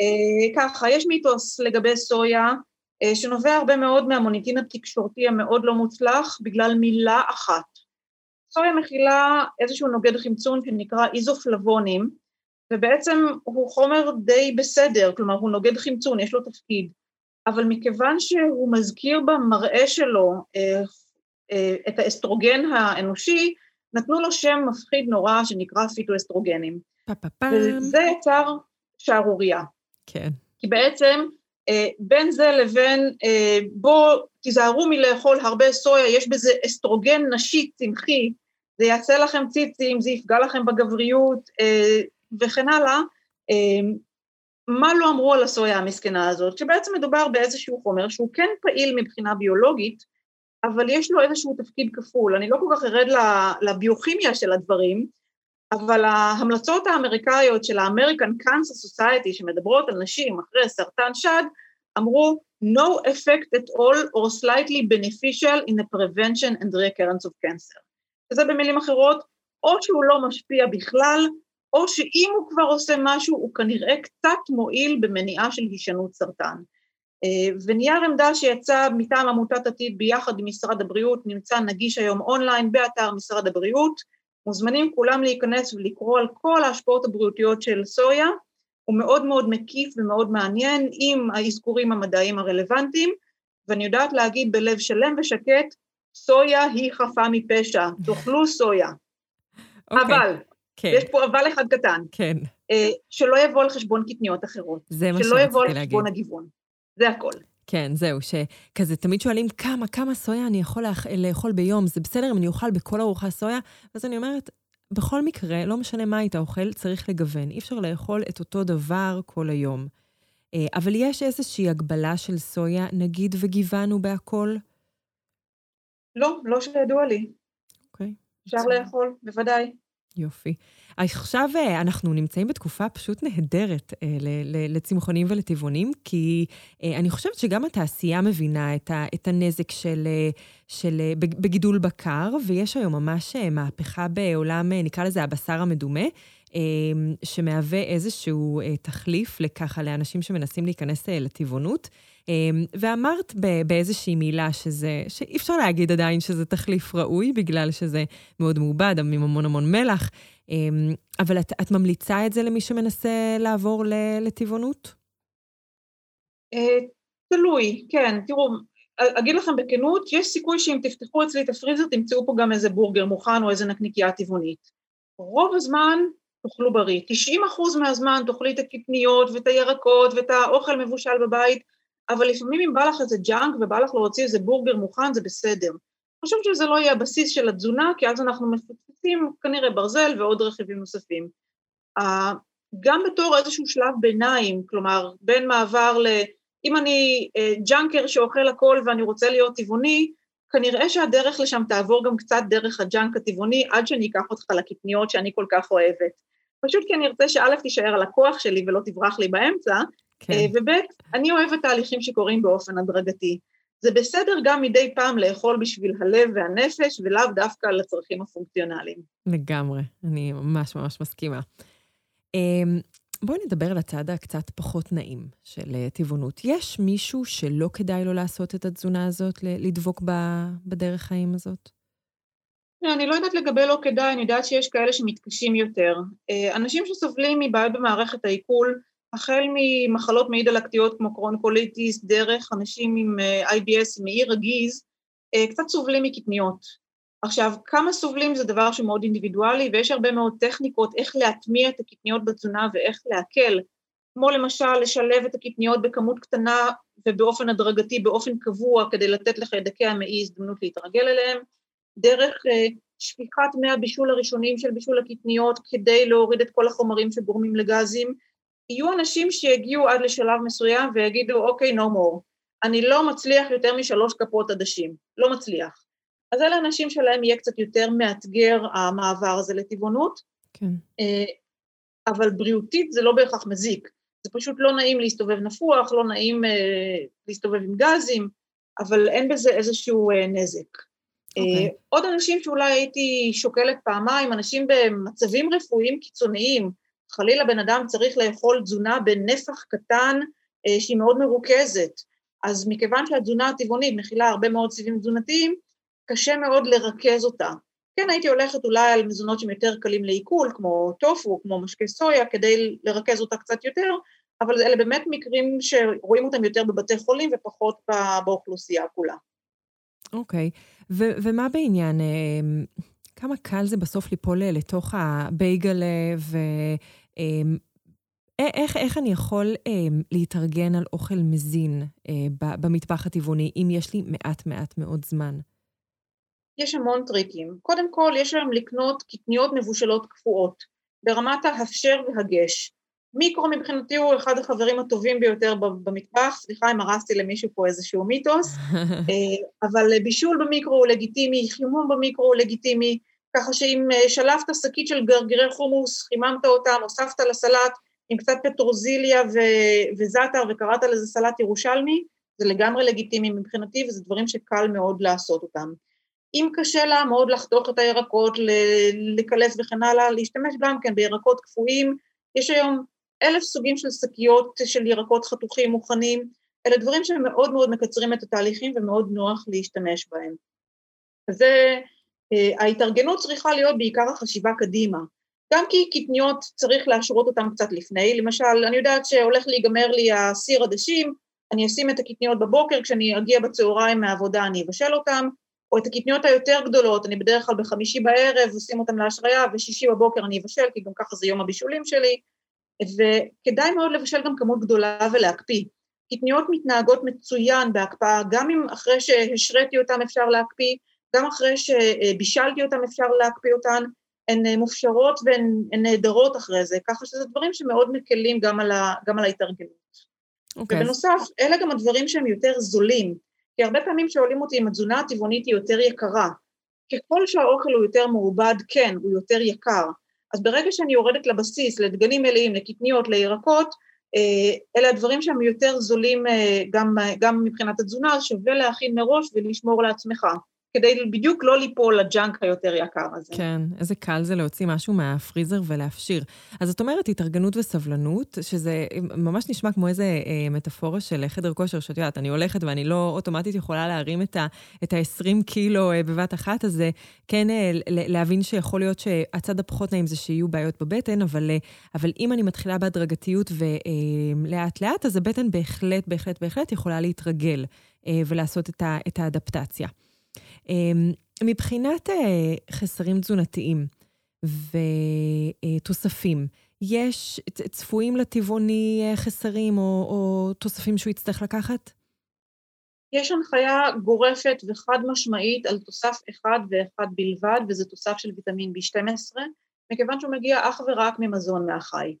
אה, ככה, יש מיתוס לגבי סויה, אה, שנובע הרבה מאוד מהמוניטין התקשורתי המאוד לא מוצלח, בגלל מילה אחת. סויה מכילה איזשהו נוגד חמצון שנקרא איזופלבונים, ובעצם הוא חומר די בסדר, כלומר הוא נוגד חמצון, יש לו תפקיד, אבל מכיוון שהוא מזכיר במראה שלו אה, אה, את האסטרוגן האנושי, נתנו לו שם מפחיד נורא שנקרא פיטואסטרוגנים. וזה יצר שערורייה. כן. כי בעצם בין זה לבין אה, בואו תיזהרו מלאכול הרבה סויה, יש בזה אסטרוגן נשי צמחי, זה יעשה לכם ציצים, זה יפגע לכם בגבריות אה, וכן הלאה. מה לא אמרו על הסויה המסכנה הזאת? שבעצם מדובר באיזשהו חומר שהוא כן פעיל מבחינה ביולוגית, אבל יש לו איזשהו תפקיד כפול. אני לא כל כך ארד לביוכימיה של הדברים, אבל ההמלצות האמריקאיות של האמריקן קאנסר סוסייטי שמדברות על נשים אחרי סרטן שד, אמרו no effect at all or slightly beneficial in the prevention and recurrence of cancer. שזה במילים אחרות, או שהוא לא משפיע בכלל, או שאם הוא כבר עושה משהו, הוא כנראה קצת מועיל במניעה של הישנות סרטן. אה, ונייר עמדה שיצא מטעם עמותת עתיד ביחד עם משרד הבריאות, נמצא נגיש היום אונליין באתר משרד הבריאות, מוזמנים כולם להיכנס ולקרוא על כל ההשפעות הבריאותיות של סויה, הוא מאוד מאוד מקיף ומאוד מעניין עם האזכורים המדעיים הרלוונטיים, ואני יודעת להגיד בלב שלם ושקט, סויה היא חפה מפשע, תאכלו סויה. Okay. אוקיי, אבל, כן. יש פה אבל אחד קטן. כן. אה, שלא יבוא על חשבון קטניות אחרות. שלא יבוא על חשבון הגיוון. זה הכל. כן, זהו, שכזה תמיד שואלים כמה, כמה סויה אני יכול לאכ... לאכול ביום, זה בסדר אם אני אוכל בכל ארוחה סויה? אז אני אומרת, בכל מקרה, לא משנה מה היית אוכל, צריך לגוון. אי אפשר לאכול את אותו דבר כל היום. אה, אבל יש איזושהי הגבלה של סויה, נגיד וגיוונו בהכל? לא, לא שידוע לי. אוקיי. אפשר לאכול, בוודאי. יופי. עכשיו אה, אנחנו נמצאים בתקופה פשוט נהדרת אה, לצמחונים ולטבעונים, כי אה, אני חושבת שגם התעשייה מבינה את הנזק של, של, בגידול בקר, ויש היום ממש מהפכה בעולם, נקרא לזה הבשר המדומה. שמהווה איזשהו תחליף לככה לאנשים שמנסים להיכנס לטבעונות. ואמרת באיזושהי מילה שזה, שאי אפשר להגיד עדיין שזה תחליף ראוי, בגלל שזה מאוד מעובד, עם המון המון מלח. אמ, אבל את, את ממליצה את זה למי שמנסה לעבור לטבעונות? אה, תלוי, כן. תראו, אגיד לכם בכנות, יש סיכוי שאם תפתחו אצלי את הפריזר תמצאו פה גם איזה בורגר מוכן או איזה נקניקייה טבעונית. רוב הזמן תאכלו בריא. 90 אחוז מהזמן תאכלי את הקטניות ואת הירקות ואת האוכל מבושל בבית, אבל לפעמים אם בא לך איזה ג'אנק ובא לך להוציא איזה בורגר מוכן, זה בסדר. חושבת שזה לא יהיה הבסיס של התזונה, כי אז אנחנו מפספסים כנראה ברזל ועוד רכיבים נוספים. גם בתור איזשהו שלב ביניים, כלומר, בין מעבר ל... אם אני אה, ג'אנקר שאוכל הכל ואני רוצה להיות טבעוני, כנראה שהדרך לשם תעבור גם קצת דרך הג'אנק הטבעוני, עד שאני אקח אותך לקטניות שאני כל כך אוהבת. פשוט כי אני ארצה שאתה תישאר על הכוח שלי ולא תברח לי באמצע, כן. אה, וב' אני אוהבת תהליכים שקורים באופן הדרגתי. זה בסדר גם מדי פעם לאכול בשביל הלב והנפש, ולאו דווקא לצרכים הפונקציונליים. לגמרי, אני ממש ממש מסכימה. אמ, בואי נדבר על הצד הקצת פחות נעים של אה, טבעונות. יש מישהו שלא כדאי לו לעשות את התזונה הזאת, לדבוק בדרך חיים הזאת? אני לא יודעת לגבי לא כדאי, אני יודעת שיש כאלה שמתקשים יותר. אה, אנשים שסובלים מבעיות במערכת העיכול, החל ממחלות מעי דלקתיות כמו קרונקוליטיס, דרך אנשים עם אה, IBS, מעי רגיז, אה, קצת סובלים מקטניות. עכשיו, כמה סובלים זה דבר שמאוד אינדיבידואלי, ויש הרבה מאוד טכניקות איך להטמיע את הקטניות בתזונה ואיך להקל, כמו למשל לשלב את הקטניות בכמות קטנה ובאופן הדרגתי, באופן קבוע, כדי לתת לחיידקי המעי הזדמנות להתרגל אליהם, דרך uh, שפיכת מי הבישול הראשונים של בישול הקטניות כדי להוריד את כל החומרים שגורמים לגזים, יהיו אנשים שיגיעו עד לשלב מסוים ויגידו, אוקיי, no more, אני לא מצליח יותר משלוש כפות עדשים, לא מצליח. אז אלה אנשים שלהם יהיה קצת יותר מאתגר המעבר הזה לטבעונות, כן. אה, אבל בריאותית זה לא בהכרח מזיק, זה פשוט לא נעים להסתובב נפוח, לא נעים אה, להסתובב עם גזים, אבל אין בזה איזשהו אה, נזק. Okay. אוקיי. עוד אנשים שאולי הייתי שוקלת פעמיים, אנשים במצבים רפואיים קיצוניים, חלילה בן אדם צריך לאכול תזונה בנפח קטן אה, שהיא מאוד מרוכזת. אז מכיוון שהתזונה הטבעונית מכילה הרבה מאוד סיבים תזונתיים, קשה מאוד לרכז אותה. כן הייתי הולכת אולי על מזונות שהם יותר קלים לעיכול, כמו טופו, כמו משקי סויה, כדי לרכז אותה קצת יותר, אבל אלה באמת מקרים שרואים אותם יותר בבתי חולים ופחות באוכלוסייה כולה. אוקיי, okay. ומה בעניין, אה, כמה קל זה בסוף ליפול לתוך הבייגלה, ו... אמ, איך, איך אני יכול אמ, להתארגן על אוכל מזין אה, במטבח הטבעוני, אם יש לי מעט מעט מאוד זמן? יש המון טריקים. קודם כל, יש להם לקנות קטניות מבושלות קפואות, ברמת ההפשר והגש. מיקרו מבחינתי הוא אחד החברים הטובים ביותר במטבח, סליחה אם הרסתי למישהו פה איזשהו מיתוס, אה, אבל בישול במיקרו הוא לגיטימי, חימום במיקרו הוא לגיטימי, ככה שאם אה, שלפת שקית של גרגירי חומוס, חיממת אותם, הוספת לסלט עם קצת פטרוזיליה ו- וזאטר וקראת לזה סלט ירושלמי, זה לגמרי לגיטימי מבחינתי וזה דברים שקל מאוד לעשות אותם. אם קשה לה מאוד לחתוך את הירקות, לקלף וכן הלאה, להשתמש גם כן בירקות קפואים, יש היום אלף סוגים של שקיות של ירקות חתוכים מוכנים, אלה דברים שמאוד מאוד מקצרים את התהליכים ומאוד נוח להשתמש בהם. זה ההתארגנות צריכה להיות בעיקר החשיבה קדימה. גם כי קטניות צריך להשרות אותן קצת לפני, למשל, אני יודעת שהולך להיגמר לי הסיר עדשים, אני אשים את הקטניות בבוקר, כשאני אגיע בצהריים מהעבודה אני אבשל אותן, או את הקטניות היותר גדולות, אני בדרך כלל בחמישי בערב אשים אותן להשריה, ושישי בבוקר אני אבשל, כי גם ככה זה יום הבישולים שלי, וכדאי מאוד לבשל גם כמות גדולה ולהקפיא. קטניות מתנהגות מצוין בהקפאה, גם אם אחרי שהשריתי אותן אפשר להקפיא, גם אחרי שבישלתי אותן אפשר להקפיא אותן, הן אה, מופשרות והן נהדרות אחרי זה, ככה שזה דברים שמאוד מקלים גם על, ה, גם על ההתארגנות. Okay. אוקיי. ובנוסף, אלה גם הדברים שהם יותר זולים, כי הרבה פעמים שואלים אותי אם התזונה הטבעונית היא יותר יקרה. ככל שהאוכל הוא יותר מעובד, כן, הוא יותר יקר, אז ברגע שאני יורדת לבסיס, לדגנים מלאים, לקטניות, לירקות, אלה הדברים שהם יותר זולים גם, גם מבחינת התזונה, אז שווה להכין מראש ולשמור לעצמך. כדי בדיוק לא ליפול לג'אנק היותר יקר הזה. כן, איזה קל זה להוציא משהו מהפריזר ולהפשיר. אז זאת אומרת, התארגנות וסבלנות, שזה ממש נשמע כמו איזה אה, מטאפורה של חדר כושר, שאת יודעת, אני הולכת ואני לא אוטומטית יכולה להרים את ה-20 קילו אה, בבת אחת, אז אה, כן אה, להבין שיכול להיות שהצד הפחות נעים זה שיהיו בעיות בבטן, אבל, אה, אבל אם אני מתחילה בהדרגתיות ולאט-לאט, אה, אז הבטן בהחלט, בהחלט, בהחלט יכולה להתרגל אה, ולעשות את, ה, את האדפטציה. אמ, מבחינת אה, חסרים תזונתיים ותוספים, יש, צפויים לטבעוני אה, חסרים או, או תוספים שהוא יצטרך לקחת? יש הנחיה גורפת וחד משמעית על תוסף אחד ואחד בלבד, וזה תוסף של ויטמין B12, מכיוון שהוא מגיע אך ורק ממזון מהחי.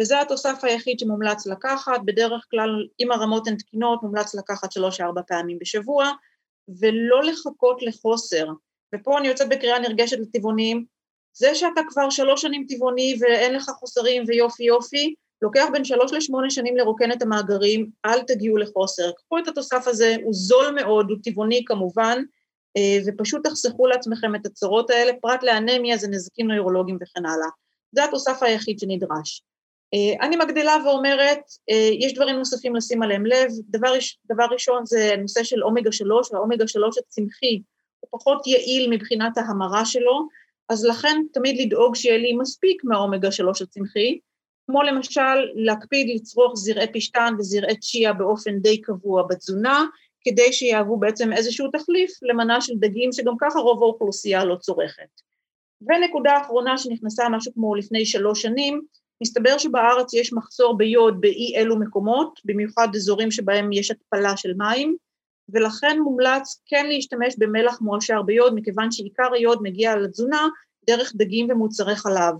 וזה התוסף היחיד שמומלץ לקחת, בדרך כלל אם הרמות הן תקינות מומלץ לקחת שלוש-ארבע פעמים בשבוע, ולא לחכות לחוסר. ופה אני יוצאת בקריאה נרגשת לטבעונים, זה שאתה כבר שלוש שנים טבעוני ואין לך חוסרים ויופי יופי, לוקח בין שלוש לשמונה שנים לרוקן את המאגרים, אל תגיעו לחוסר. קחו את התוסף הזה, הוא זול מאוד, הוא טבעוני כמובן, אה, ופשוט תחסכו לעצמכם את הצרות האלה, פרט לאנמיה זה נזקים נוירולוגיים וכן הלאה. זה התוסף היחיד שנדרש. אה, אני מגדילה ואומרת, אה, יש דברים נוספים לשים עליהם לב. דבר, דבר ראשון זה נושא של אומגה 3, והאומגה 3 הצמחי הוא פחות יעיל מבחינת ההמרה שלו, אז לכן תמיד לדאוג שיהיה לי מספיק מהאומגה 3 הצמחי, כמו למשל להקפיד לצרוך זרעי פשטן וזרעי צ'יה באופן די קבוע בתזונה, כדי שיהוו בעצם איזשהו תחליף למנה של דגים שגם ככה רוב האוכלוסייה לא צורכת. ונקודה אחרונה שנכנסה משהו כמו לפני שלוש שנים, מסתבר שבארץ יש מחסור ביוד באי אלו מקומות, במיוחד אזורים שבהם יש התפלה של מים, ולכן מומלץ כן להשתמש במלח מועשר ביוד, מכיוון שעיקר היוד מגיע לתזונה דרך דגים ומוצרי חלב.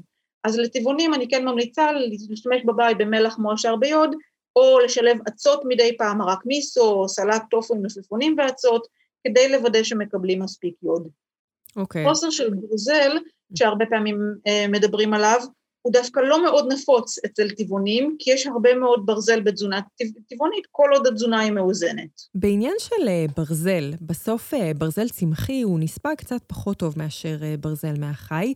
אז לטבעונים אני כן ממליצה להשתמש בבית במלח מועשר ביוד, או לשלב אצות מדי פעם, מרק מיסו, או סלט טופו עם מלפפונים ואצות, כדי לוודא שמקבלים מספיק יוד. אוקיי. Okay. חוסר של ברזל, שהרבה פעמים אה, מדברים עליו, הוא דווקא לא מאוד נפוץ אצל טבעונים, כי יש הרבה מאוד ברזל בתזונה טבעונית, כל עוד התזונה היא מאוזנת. בעניין של אה, ברזל, בסוף אה, ברזל צמחי הוא נספג קצת פחות טוב מאשר אה, ברזל מהחי,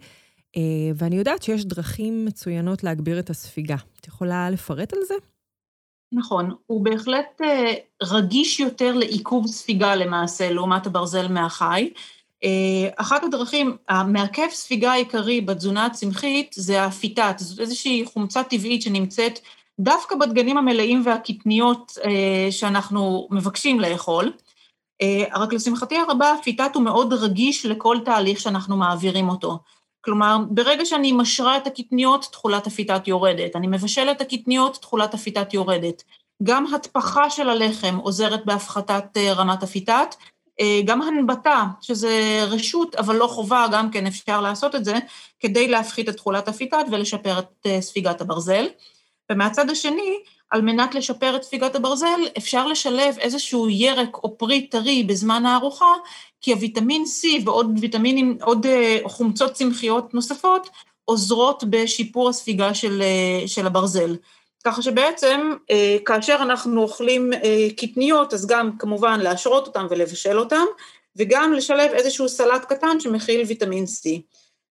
ואני יודעת שיש דרכים מצוינות להגביר את הספיגה. את יכולה לפרט על זה? נכון, הוא בהחלט רגיש יותר לעיכוב ספיגה למעשה, לעומת הברזל מהחי. אה, אחת הדרכים, המעכב ספיגה העיקרי בתזונה הצמחית זה הפיטט, זאת איזושהי חומצה טבעית שנמצאת דווקא בדגנים המלאים והקטניות אה, שאנחנו מבקשים לאכול. אה, רק לשמחתי הרבה, הפיטט הוא מאוד רגיש לכל תהליך שאנחנו מעבירים אותו. כלומר, ברגע שאני משרה את הקטניות, תכולת הפיטט יורדת. אני מבשלת את הקטניות, תכולת הפיטט יורדת. גם הטפחה של הלחם עוזרת בהפחתת רמת הפיטט, אה, גם הנבטה, שזה רשות אבל לא חובה, גם כן אפשר לעשות את זה, כדי להפחית את תכולת הפיטט ולשפר את אה, ספיגת הברזל. ומהצד השני, על מנת לשפר את ספיגת הברזל, אפשר לשלב איזשהו ירק או פרי טרי בזמן הארוחה, כי הוויטמין C ועוד ויטמינים, עוד אה, חומצות צמחיות נוספות, עוזרות בשיפור הספיגה של, של הברזל. ככה שבעצם אה, כאשר אנחנו אוכלים אה, קטניות, אז גם כמובן להשרות אותם ולבשל אותם, וגם לשלב איזשהו סלט קטן שמכיל ויטמין C.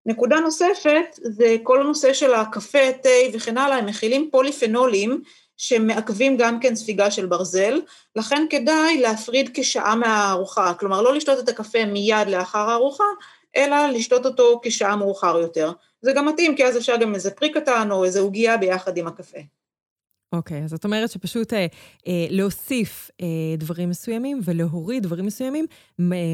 נקודה נוספת זה כל הנושא של הקפה, תה וכן הלאה, הם מכילים פוליפנולים שמעכבים גם כן ספיגה של ברזל, לכן כדאי להפריד כשעה מהארוחה, כלומר לא לשתות את הקפה מיד לאחר הארוחה, אלא לשתות אותו כשעה מאוחר יותר. זה גם מתאים, כי אז אפשר גם איזה פרי קטן או איזה עוגייה ביחד עם הקפה. אוקיי, אז זאת אומרת שפשוט אה, אה, להוסיף אה, דברים מסוימים ולהוריד דברים מסוימים,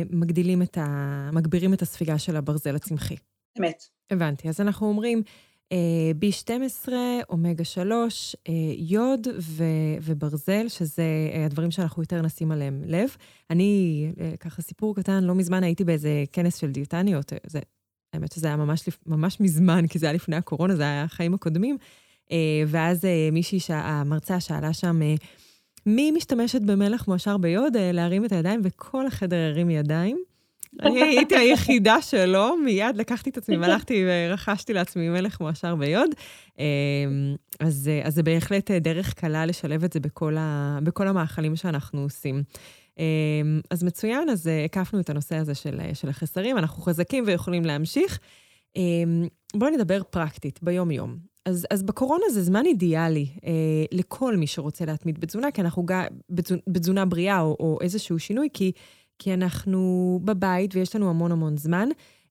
מגדילים את ה... מגבירים את הספיגה של הברזל הצמחי. אמת. הבנתי. אז אנחנו אומרים אה, B12, אומגה 3, אה, יוד ו, וברזל, שזה אה, הדברים שאנחנו יותר נשים עליהם לב. אני, אה, ככה סיפור קטן, לא מזמן הייתי באיזה כנס של דיאטניות, זה, האמת שזה היה ממש, ממש מזמן, כי זה היה לפני הקורונה, זה היה החיים הקודמים. אה, ואז אה, מישהי, המרצה שאלה שם, אה, מי משתמשת במלח מועשר ביוד? להרים את הידיים, וכל החדר הרים ידיים. אני הייתי היחידה שלא, מיד לקחתי את עצמי והלכתי ורכשתי לעצמי מלך מועשר ביוד. אז, אז זה בהחלט דרך קלה לשלב את זה בכל, ה, בכל המאכלים שאנחנו עושים. אז מצוין, אז הקפנו את הנושא הזה של, של החסרים, אנחנו חזקים ויכולים להמשיך. אמ, בואי נדבר פרקטית, ביום-יום. אז, אז בקורונה זה זמן אידיאלי אה, לכל מי שרוצה להתמיד בתזונה, כי אנחנו גם בתזונה בריאה או, או איזשהו שינוי, כי, כי אנחנו בבית ויש לנו המון המון זמן.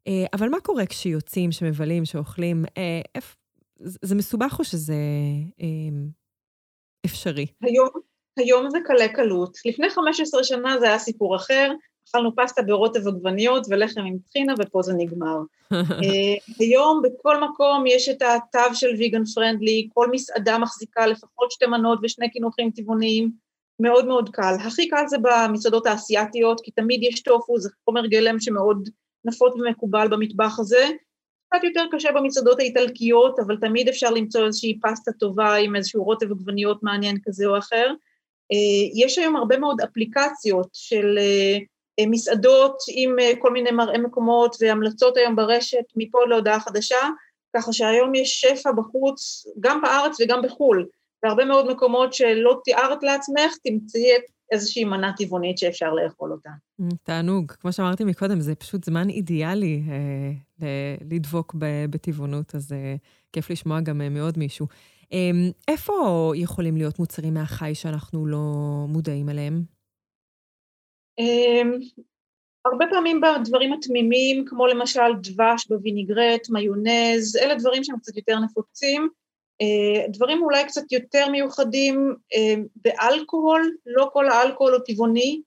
אה, אבל מה קורה כשיוצאים, שמבלים, שאוכלים? אה, איפ, זה מסובך או שזה אה, אפשרי? היום, היום זה קלה קלות. לפני 15 שנה זה היה סיפור אחר. אכלנו פסטה ברוטב עגבניות ולחם עם טחינה ופה זה נגמר. אה, היום בכל מקום יש את התו של ויגן פרנדלי, כל מסעדה מחזיקה לפחות שתי מנות ושני קינוחים טבעוניים, מאוד מאוד קל. הכי קל זה במסעדות האסייתיות, כי תמיד יש טופו, זה חומר גלם שמאוד נפוץ ומקובל במטבח הזה. קצת יותר קשה במסעדות האיטלקיות, אבל תמיד אפשר למצוא איזושהי פסטה טובה עם איזשהו רוטב עגבניות מעניין כזה או אחר. אה, יש היום הרבה מאוד אפליקציות של אה, מסעדות עם אה, כל מיני מראי מקומות והמלצות היום ברשת מפה להודעה חדשה, ככה שהיום יש שפע בחוץ, גם בארץ וגם בחו"ל, והרבה מאוד מקומות שלא תיארת לעצמך, תמצאי איזושהי מנה טבעונית שאפשר לאכול אותה. Mm, תענוג. כמו שאמרתי מקודם, זה פשוט זמן אידיאלי אה, לדבוק בטבעונות, אז אה, כיף לשמוע גם מעוד מישהו. אה, איפה יכולים להיות מוצרים מהחי שאנחנו לא מודעים אליהם? אמ, הרבה פעמים בדברים התמימים, כמו למשל דבש בוויניגרט, מיונז, אלה דברים שהם קצת יותר נפוצים. אה, דברים אולי קצת יותר מיוחדים אה, באלכוהול, לא כל האלכוהול הוא טבעוני.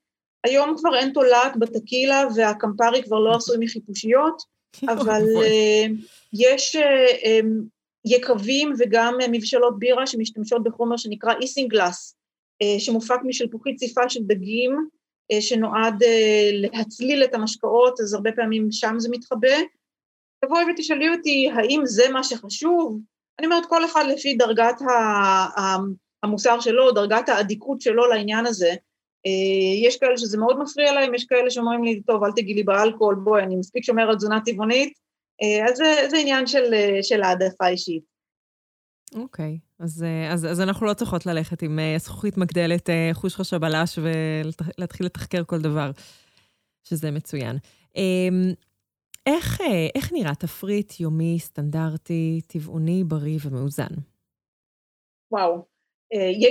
היום כבר אין תולעת בטקילה והקמפרי כבר לא עשוי מחיפושיות, אבל אה, יש אמ, יקבים וגם מבשלות בירה שמשתמשות בחומר שנקרא איסינגלס, שמופק משלפוחית ציפה של דגים, שנועד אה, להצליל את המשקאות, אז הרבה פעמים שם זה מתחבא. תבואי ותשאלי אותי, האם זה מה שחשוב? אני אומרת, כל אחד לפי דרגת המוסר שלו, דרגת האדיקות שלו לעניין הזה. אה, יש כאלה שזה מאוד מפריע להם, יש כאלה שאומרים לי, טוב, אל תגידי לי באלכוהול, בואי, אני מספיק שומר על תזונה טבעונית. אז זה, זה עניין של, של העדפה אישית. אוקיי, okay. אז, אה, אז, אז אנחנו לא צריכות ללכת עם אה, זכוכית מגדלת אה, חוש חש הבלש ולהתחיל לתחקר כל דבר, שזה מצוין. אמ, איך, איך נראה תפריט יומי סטנדרטי, טבעוני, בריא ומאוזן? וואו,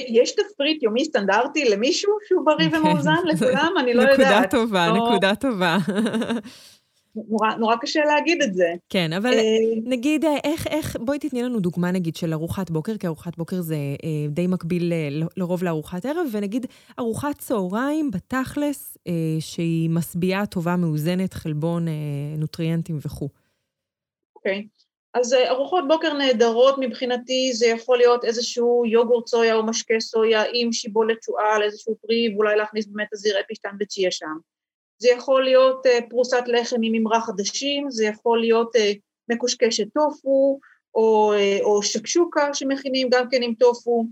יש תפריט יומי סטנדרטי למישהו שהוא בריא כן. ומאוזן? לכולם? אני לא יודעת. נקודה טובה, לא... נקודה טובה. נורא, נורא קשה להגיד את זה. כן, אבל אה, נגיד, אה, איך, איך, בואי תתני לנו דוגמה נגיד של ארוחת בוקר, כי ארוחת בוקר זה אה, די מקביל אה, לרוב לארוחת ערב, ונגיד ארוחת צהריים בתכלס, אה, שהיא משביעה טובה, מאוזנת, חלבון, אה, נוטריאנטים וכו'. אוקיי. Okay. אז ארוחות בוקר נהדרות מבחינתי, זה יכול להיות איזשהו יוגורט סויה או משקה סויה עם שיבולת שועל, איזשהו פרי, ואולי להכניס באמת אזיר אפישטן וצ'יה שם. זה יכול להיות אה, פרוסת לחם עם ממרח עדשים, זה יכול להיות אה, מקושקשת טופו, או, אה, או שקשוקה שמכינים גם כן עם טופו,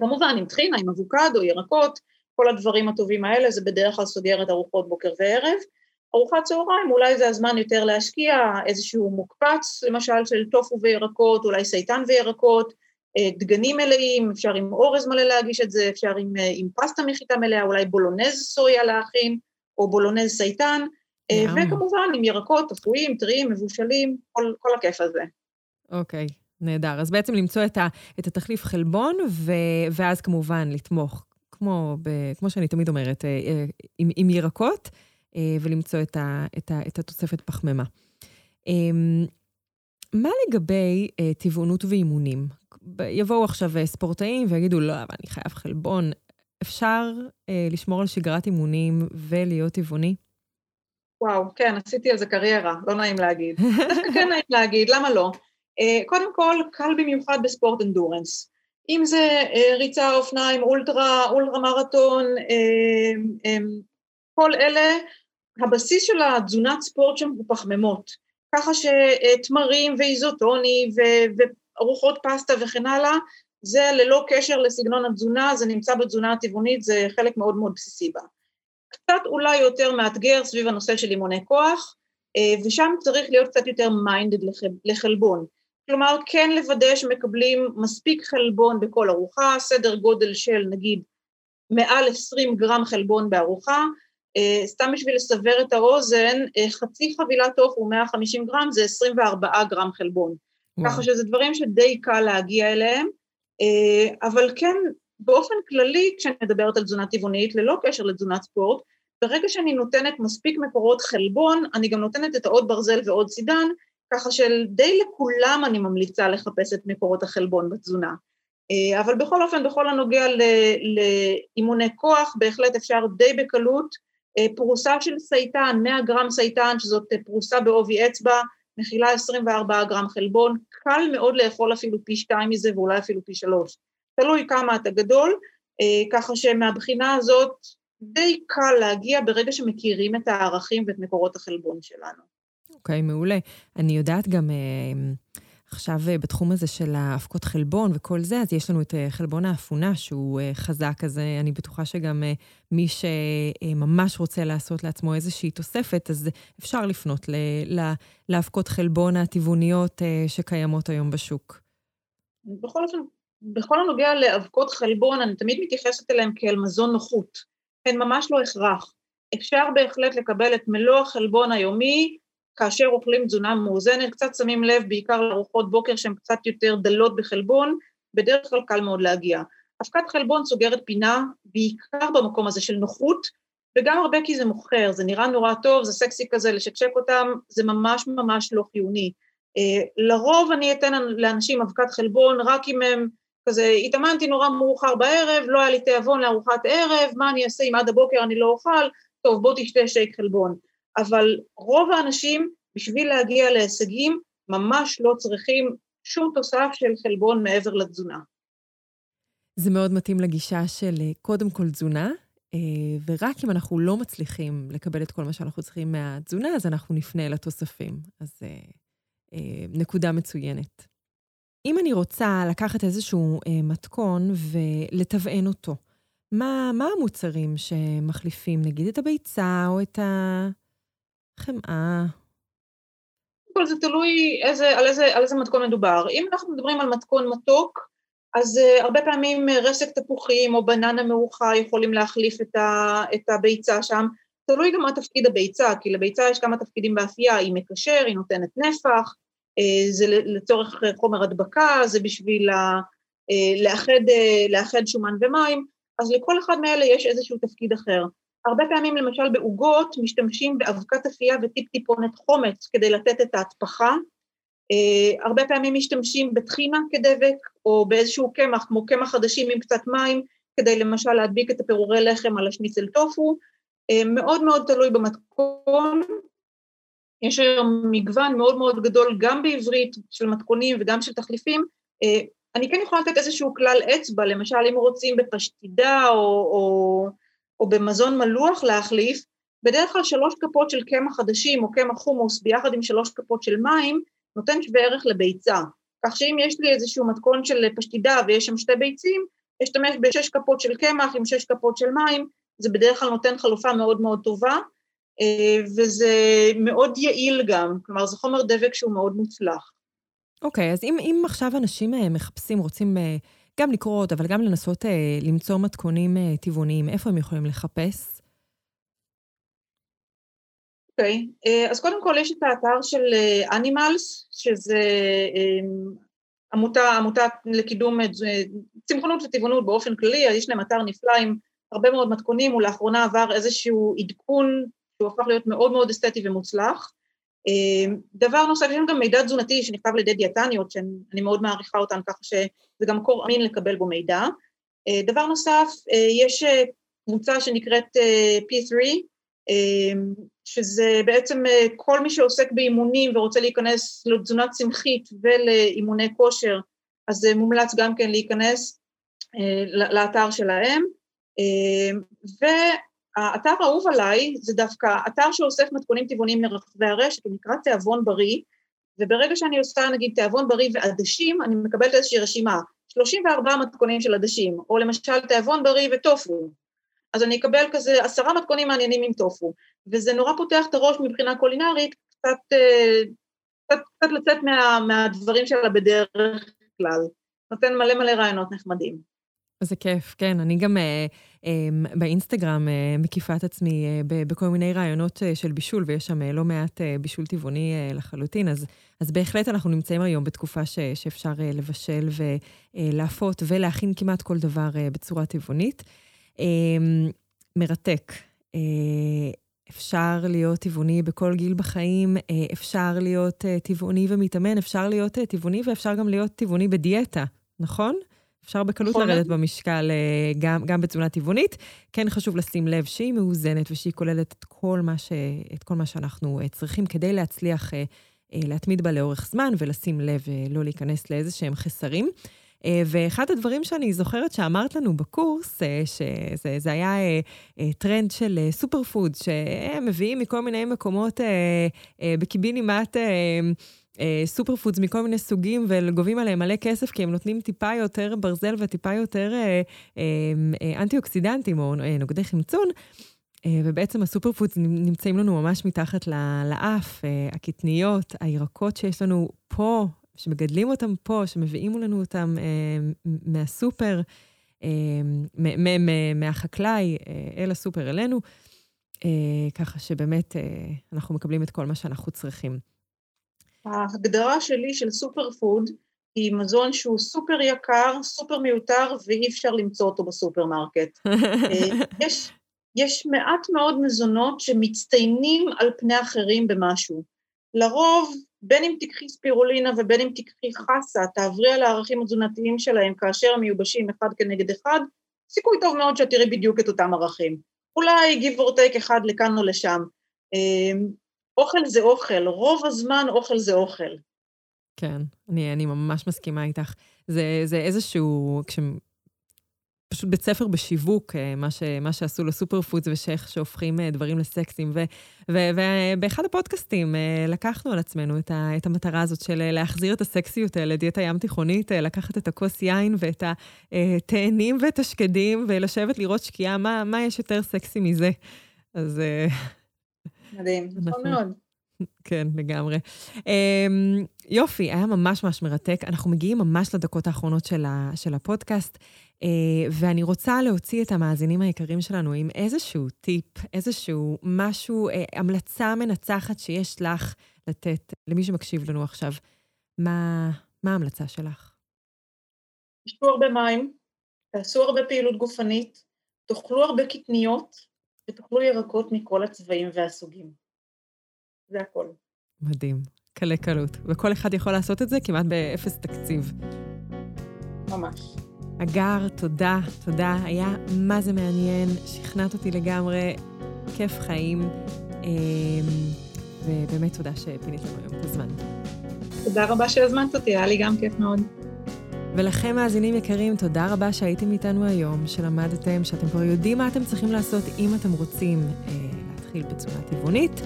כמובן עם טחינה, עם אבוקדו, ירקות, כל הדברים הטובים האלה, זה בדרך כלל סוגרת ארוחות בוקר וערב. ארוחת צהריים, אולי זה הזמן יותר להשקיע איזשהו מוקפץ, למשל של טופו וירקות, אולי סייטן וירקות, דגנים מלאים, אפשר עם אורז מלא להגיש את זה, אפשר עם, עם פסטה מחיטה מלאה, אולי בולונז סויה להכין, או בולונז סייטן, אה, וכמובן עם ירקות אפויים, טריים, מבושלים, כל, כל הכיף הזה. אוקיי, okay, נהדר. אז בעצם למצוא את, ה, את התחליף חלבון, ו, ואז כמובן לתמוך, כמו, ב, כמו שאני תמיד אומרת, אה, אה, עם, עם ירקות, ולמצוא את, ה, את, ה, את התוספת פחמימה. אמ, מה לגבי טבעונות ואימונים? יבואו עכשיו ספורטאים ויגידו, לא, אבל אני חייב חלבון. אפשר אה, לשמור על שגרת אימונים ולהיות טבעוני? וואו, כן, עשיתי על זה קריירה, לא נעים להגיד. דווקא כן נעים להגיד, למה לא? אה, קודם כל, קל במיוחד בספורט אנדורנס. אם זה אה, ריצה, אופניים, אולטרה, אולטרה מרתון, אה, אה, כל אלה, הבסיס של התזונת ספורט שם הוא פחמימות. ככה שתמרים ואיזוטוני וארוחות פסטה וכן הלאה, זה ללא קשר לסגנון התזונה, זה נמצא בתזונה הטבעונית, זה חלק מאוד מאוד בסיסי בה. קצת אולי יותר מאתגר סביב הנושא של אימוני כוח, ושם צריך להיות קצת יותר מיינדד לחלבון. כלומר, כן לוודא שמקבלים מספיק חלבון בכל ארוחה, סדר גודל של נגיד מעל 20 גרם חלבון בארוחה, Uh, סתם בשביל לסבר את האוזן, uh, חצי חבילת עוף הוא 150 גרם, זה 24 גרם חלבון. ככה שזה דברים שדי קל להגיע אליהם, אבל כן, באופן כללי, כשאני מדברת על תזונה טבעונית, ללא קשר לתזונת ספורט, ברגע שאני נותנת מספיק מקורות חלבון, אני גם נותנת את העוד ברזל ועוד סידן, ככה שדי לכולם אני ממליצה לחפש את מקורות החלבון בתזונה. אבל בכל אופן, בכל הנוגע לאימוני כוח, בהחלט אפשר די בקלות אה, פרוסה של סייטן, 100 גרם סייטן, שזאת אה, פרוסה בעובי אצבע, מכילה 24 גרם חלבון, קל מאוד לאכול אפילו פי שתיים מזה ואולי אפילו פי שלוש. תלוי כמה אתה גדול, אה, ככה שמהבחינה הזאת די קל להגיע ברגע שמכירים את הערכים ואת מקורות החלבון שלנו. אוקיי, okay, מעולה. אני יודעת גם... עכשיו, אה, בתחום הזה של האבקות חלבון וכל זה, אז יש לנו את אה, חלבון האפונה, שהוא אה, חזק, אז אני בטוחה שגם מי שממש רוצה לעשות לעצמו איזושהי תוספת, אז אפשר לפנות לאבקות חלבון הטבעוניות שקיימות היום בשוק. בכל אופן, בכל הנוגע לאבקות חלבון, אני תמיד מתייחסת אליהן כאל מזון נוחות. הן ממש לא הכרח. אפשר בהחלט לקבל את מלוא החלבון היומי כאשר אוכלים תזונה מאוזנת, קצת שמים לב בעיקר לארוחות בוקר שהן קצת יותר דלות בחלבון, בדרך כלל קל מאוד להגיע. אבקת חלבון סוגרת פינה, בעיקר במקום הזה של נוחות, וגם הרבה כי זה מוכר, זה נראה נורא טוב, זה סקסי כזה, לשקשק אותם, זה ממש ממש לא חיוני. Uh, לרוב אני אתן לאנשים אבקת חלבון רק אם הם כזה, התאמנתי נורא מאוחר בערב, לא היה לי תיאבון לארוחת ערב, מה אני אעשה אם עד הבוקר אני לא אוכל? טוב, בוא תשתה שייק חלבון. אבל רוב האנשים, בשביל להגיע להישגים, ממש לא צריכים שום תוסף של חלבון מעבר לתזונה. זה מאוד מתאים לגישה של אה, קודם כל תזונה, אה, ורק אם אנחנו לא מצליחים לקבל את כל מה שאנחנו צריכים מהתזונה, אז אנחנו נפנה לתוספים. אז אה, נקודה מצוינת. אם אני רוצה לקחת איזשהו מתכון ולתבען אותו, מה, מה המוצרים שמחליפים, נגיד, את הביצה או את ה... חמאה. קודם כל זה תלוי איזה, על, איזה, על איזה מתכון מדובר. אם אנחנו מדברים על מתכון מתוק, אז uh, הרבה פעמים uh, רסק תפוחים או בננה מרוחה יכולים להחליף את, ה, את הביצה שם. תלוי גם מה תפקיד הביצה, כי לביצה יש כמה תפקידים באפייה, היא מקשר, היא נותנת נפח, uh, זה לצורך חומר הדבקה, זה בשביל לה, uh, לאחד, uh, לאחד שומן ומים, אז לכל אחד מאלה יש איזשהו תפקיד אחר. הרבה פעמים למשל בעוגות משתמשים באבקת אפייה וטיפ-טיפונת חומץ כדי לתת את ההטפחה, Uh, הרבה פעמים משתמשים בטחינה כדבק או באיזשהו קמח כמו קמח חדשים עם קצת מים כדי למשל להדביק את הפירורי לחם על השניצל טופו, uh, מאוד מאוד תלוי במתכון, יש היום מגוון מאוד מאוד גדול גם בעברית של מתכונים וגם של תחליפים, uh, אני כן יכולה לתת איזשהו כלל אצבע, למשל אם רוצים בפשטידה או, או או במזון מלוח להחליף, בדרך כלל שלוש כפות של קמח חדשים או קמח חומוס ביחד עם שלוש כפות של מים, נותן שווה ערך לביצה. כך שאם יש לי איזשהו מתכון של פשטידה ויש שם שתי ביצים, אשתמש בשש כפות של קמח עם שש כפות של מים, זה בדרך כלל נותן חלופה מאוד מאוד טובה, אה, וזה מאוד יעיל גם, כלומר זה חומר דבק שהוא מאוד מוצלח. אוקיי, okay, אז אם, אם עכשיו אנשים אה, מחפשים, רוצים אה, גם לקרות, אבל גם לנסות אה, למצוא מתכונים אה, טבעוניים. איפה הם יכולים לחפש? אוקיי, okay. אה, אז קודם כל יש את האתר של אנימלס, שזה אה, עמותה, עמותה לקידום אה, צמחונות וטבעונות באופן כללי, יש להם אתר נפלא עם הרבה מאוד מתכונים, הוא לאחרונה עבר איזשהו עדכון שהוא הפך להיות מאוד מאוד אסתטי ומוצלח. אה, דבר נוסף, יש לנו גם מידע תזונתי שנכתב על ידי דיאטניות, שאני מאוד מעריכה אותן ככה שזה גם מקור אמין לקבל בו מידע. אה, דבר נוסף, אה, יש קבוצה שנקראת P3, שזה בעצם כל מי שעוסק באימונים ורוצה להיכנס לתזונה צמחית ולאימוני כושר, אז מומלץ גם כן להיכנס לאתר שלהם. ו... האתר האהוב עליי זה דווקא אתר שאוסף מתכונים טבעוניים מרחבי הרשת, הוא נקרא תיאבון בריא, וברגע שאני עושה נגיד תיאבון בריא ועדשים, אני מקבלת איזושהי רשימה, 34 מתכונים של עדשים, או למשל תיאבון בריא וטופו. אז אני אקבל כזה עשרה מתכונים מעניינים עם טופו, וזה נורא פותח את הראש מבחינה קולינרית, קצת, אה, קצת, קצת לצאת מה, מהדברים שלה בדרך כלל. נותן מלא מלא רעיונות נחמדים. איזה כיף, כן. אני גם אה, באינסטגרם אה, מקיפה את עצמי אה, בכל מיני רעיונות אה, של בישול, ויש שם לא מעט בישול טבעוני לחלוטין, אז, אז בהחלט אנחנו נמצאים היום בתקופה ש, שאפשר לבשל ולהפות ולהכין כמעט כל דבר בצורה טבעונית. אה, מרתק. אפשר להיות טבעוני בכל גיל בחיים, אפשר להיות טבעוני ומתאמן, אפשר להיות טבעוני ואפשר גם להיות טבעוני בדיאטה, נכון? אפשר בקלות. לרדת במשקל גם, גם בתזונה טבעונית. כן חשוב לשים לב שהיא מאוזנת ושהיא כוללת את כל מה, ש, את כל מה שאנחנו צריכים כדי להצליח להתמיד בה לאורך זמן ולשים לב לא להיכנס לאיזה שהם חסרים. אה, ואחד הדברים שאני זוכרת שאמרת לנו בקורס, אה, שזה היה אה, טרנד של super food, שהם מביאים מכל מיני מקומות בקיבינימט super foods מכל מיני סוגים וגובים עליהם מלא כסף, כי הם נותנים טיפה יותר ברזל וטיפה יותר אנטי-אוקסידנטים או נוגדי חמצון. ובעצם ה super foods נמצאים לנו ממש מתחת לאף, הקטניות, הירקות שיש לנו פה שמגדלים אותם פה, שמביאים לנו אותם אה, מהסופר, אה, מהחקלאי אה, אל הסופר אלינו, אה, ככה שבאמת אה, אנחנו מקבלים את כל מה שאנחנו צריכים. ההגדרה שלי של super food היא מזון שהוא סופר יקר, סופר מיותר, ואי אפשר למצוא אותו בסופרמרקט. אה, יש, יש מעט מאוד מזונות שמצטיינים על פני אחרים במשהו. לרוב בין אם תיקחי ספירולינה ובין אם תיקחי חסה, תעברי על הערכים התזונתיים שלהם כאשר הם מיובשים אחד כנגד אחד, סיכוי טוב מאוד שאת תראי בדיוק את אותם ערכים. אולי give or take אחד לכאן או לשם. אוכל זה אוכל, רוב הזמן אוכל זה אוכל. כן, אני, אני ממש מסכימה איתך. זה, זה איזשהו, כש, פשוט בית ספר בשיווק, אה, מה, ש, מה שעשו לסופר פודס ושייח שהופכים אה, דברים לסקסים. ובאחד הפודקאסטים אה, לקחנו על עצמנו את, ה, את המטרה הזאת של להחזיר את הסקסיות לדיאטה ים תיכונית, לקחת את הכוס יין ואת התאנים ואת השקדים ולשבת לראות שקיעה, מה, מה יש יותר סקסי מזה? אז... מדהים, נכון מאוד. כן, לגמרי. Um, יופי, היה ממש ממש מרתק. אנחנו מגיעים ממש לדקות האחרונות של, ה, של הפודקאסט. אה, ואני רוצה להוציא את המאזינים היקרים שלנו עם איזשהו טיפ, איזשהו משהו, אה, המלצה מנצחת שיש לך לתת למי שמקשיב לנו עכשיו. מה, מה ההמלצה שלך? תשתו הרבה מים, תעשו הרבה פעילות גופנית, תאכלו הרבה קטניות ותאכלו ירקות מכל הצבעים והסוגים. זה הכל. מדהים, קלי קלות. וכל אחד יכול לעשות את זה כמעט באפס תקציב. ממש. אגר, תודה, תודה. היה מה זה מעניין, שכנעת אותי לגמרי, כיף חיים, אמ, ובאמת תודה שפינית לנו היום את הזמן. תודה רבה שהזמנת אותי, היה לי גם כיף מאוד. ולכם, מאזינים יקרים, תודה רבה שהייתם איתנו היום, שלמדתם, שאתם כבר יודעים מה אתם צריכים לעשות אם אתם רוצים אה, להתחיל בצורה טבעונית.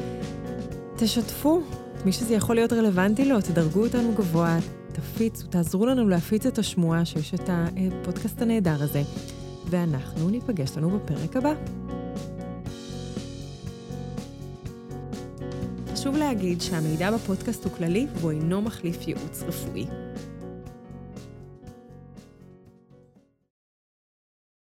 תשתפו, מי שזה יכול להיות רלוונטי לו, תדרגו אותנו גבוה, תפיצו, תעזרו לנו להפיץ את השמועה שיש את הפודקאסט הנהדר הזה, ואנחנו ניפגש לנו בפרק הבא. חשוב להגיד שהמידע בפודקאסט הוא כללי והוא אינו מחליף ייעוץ רפואי.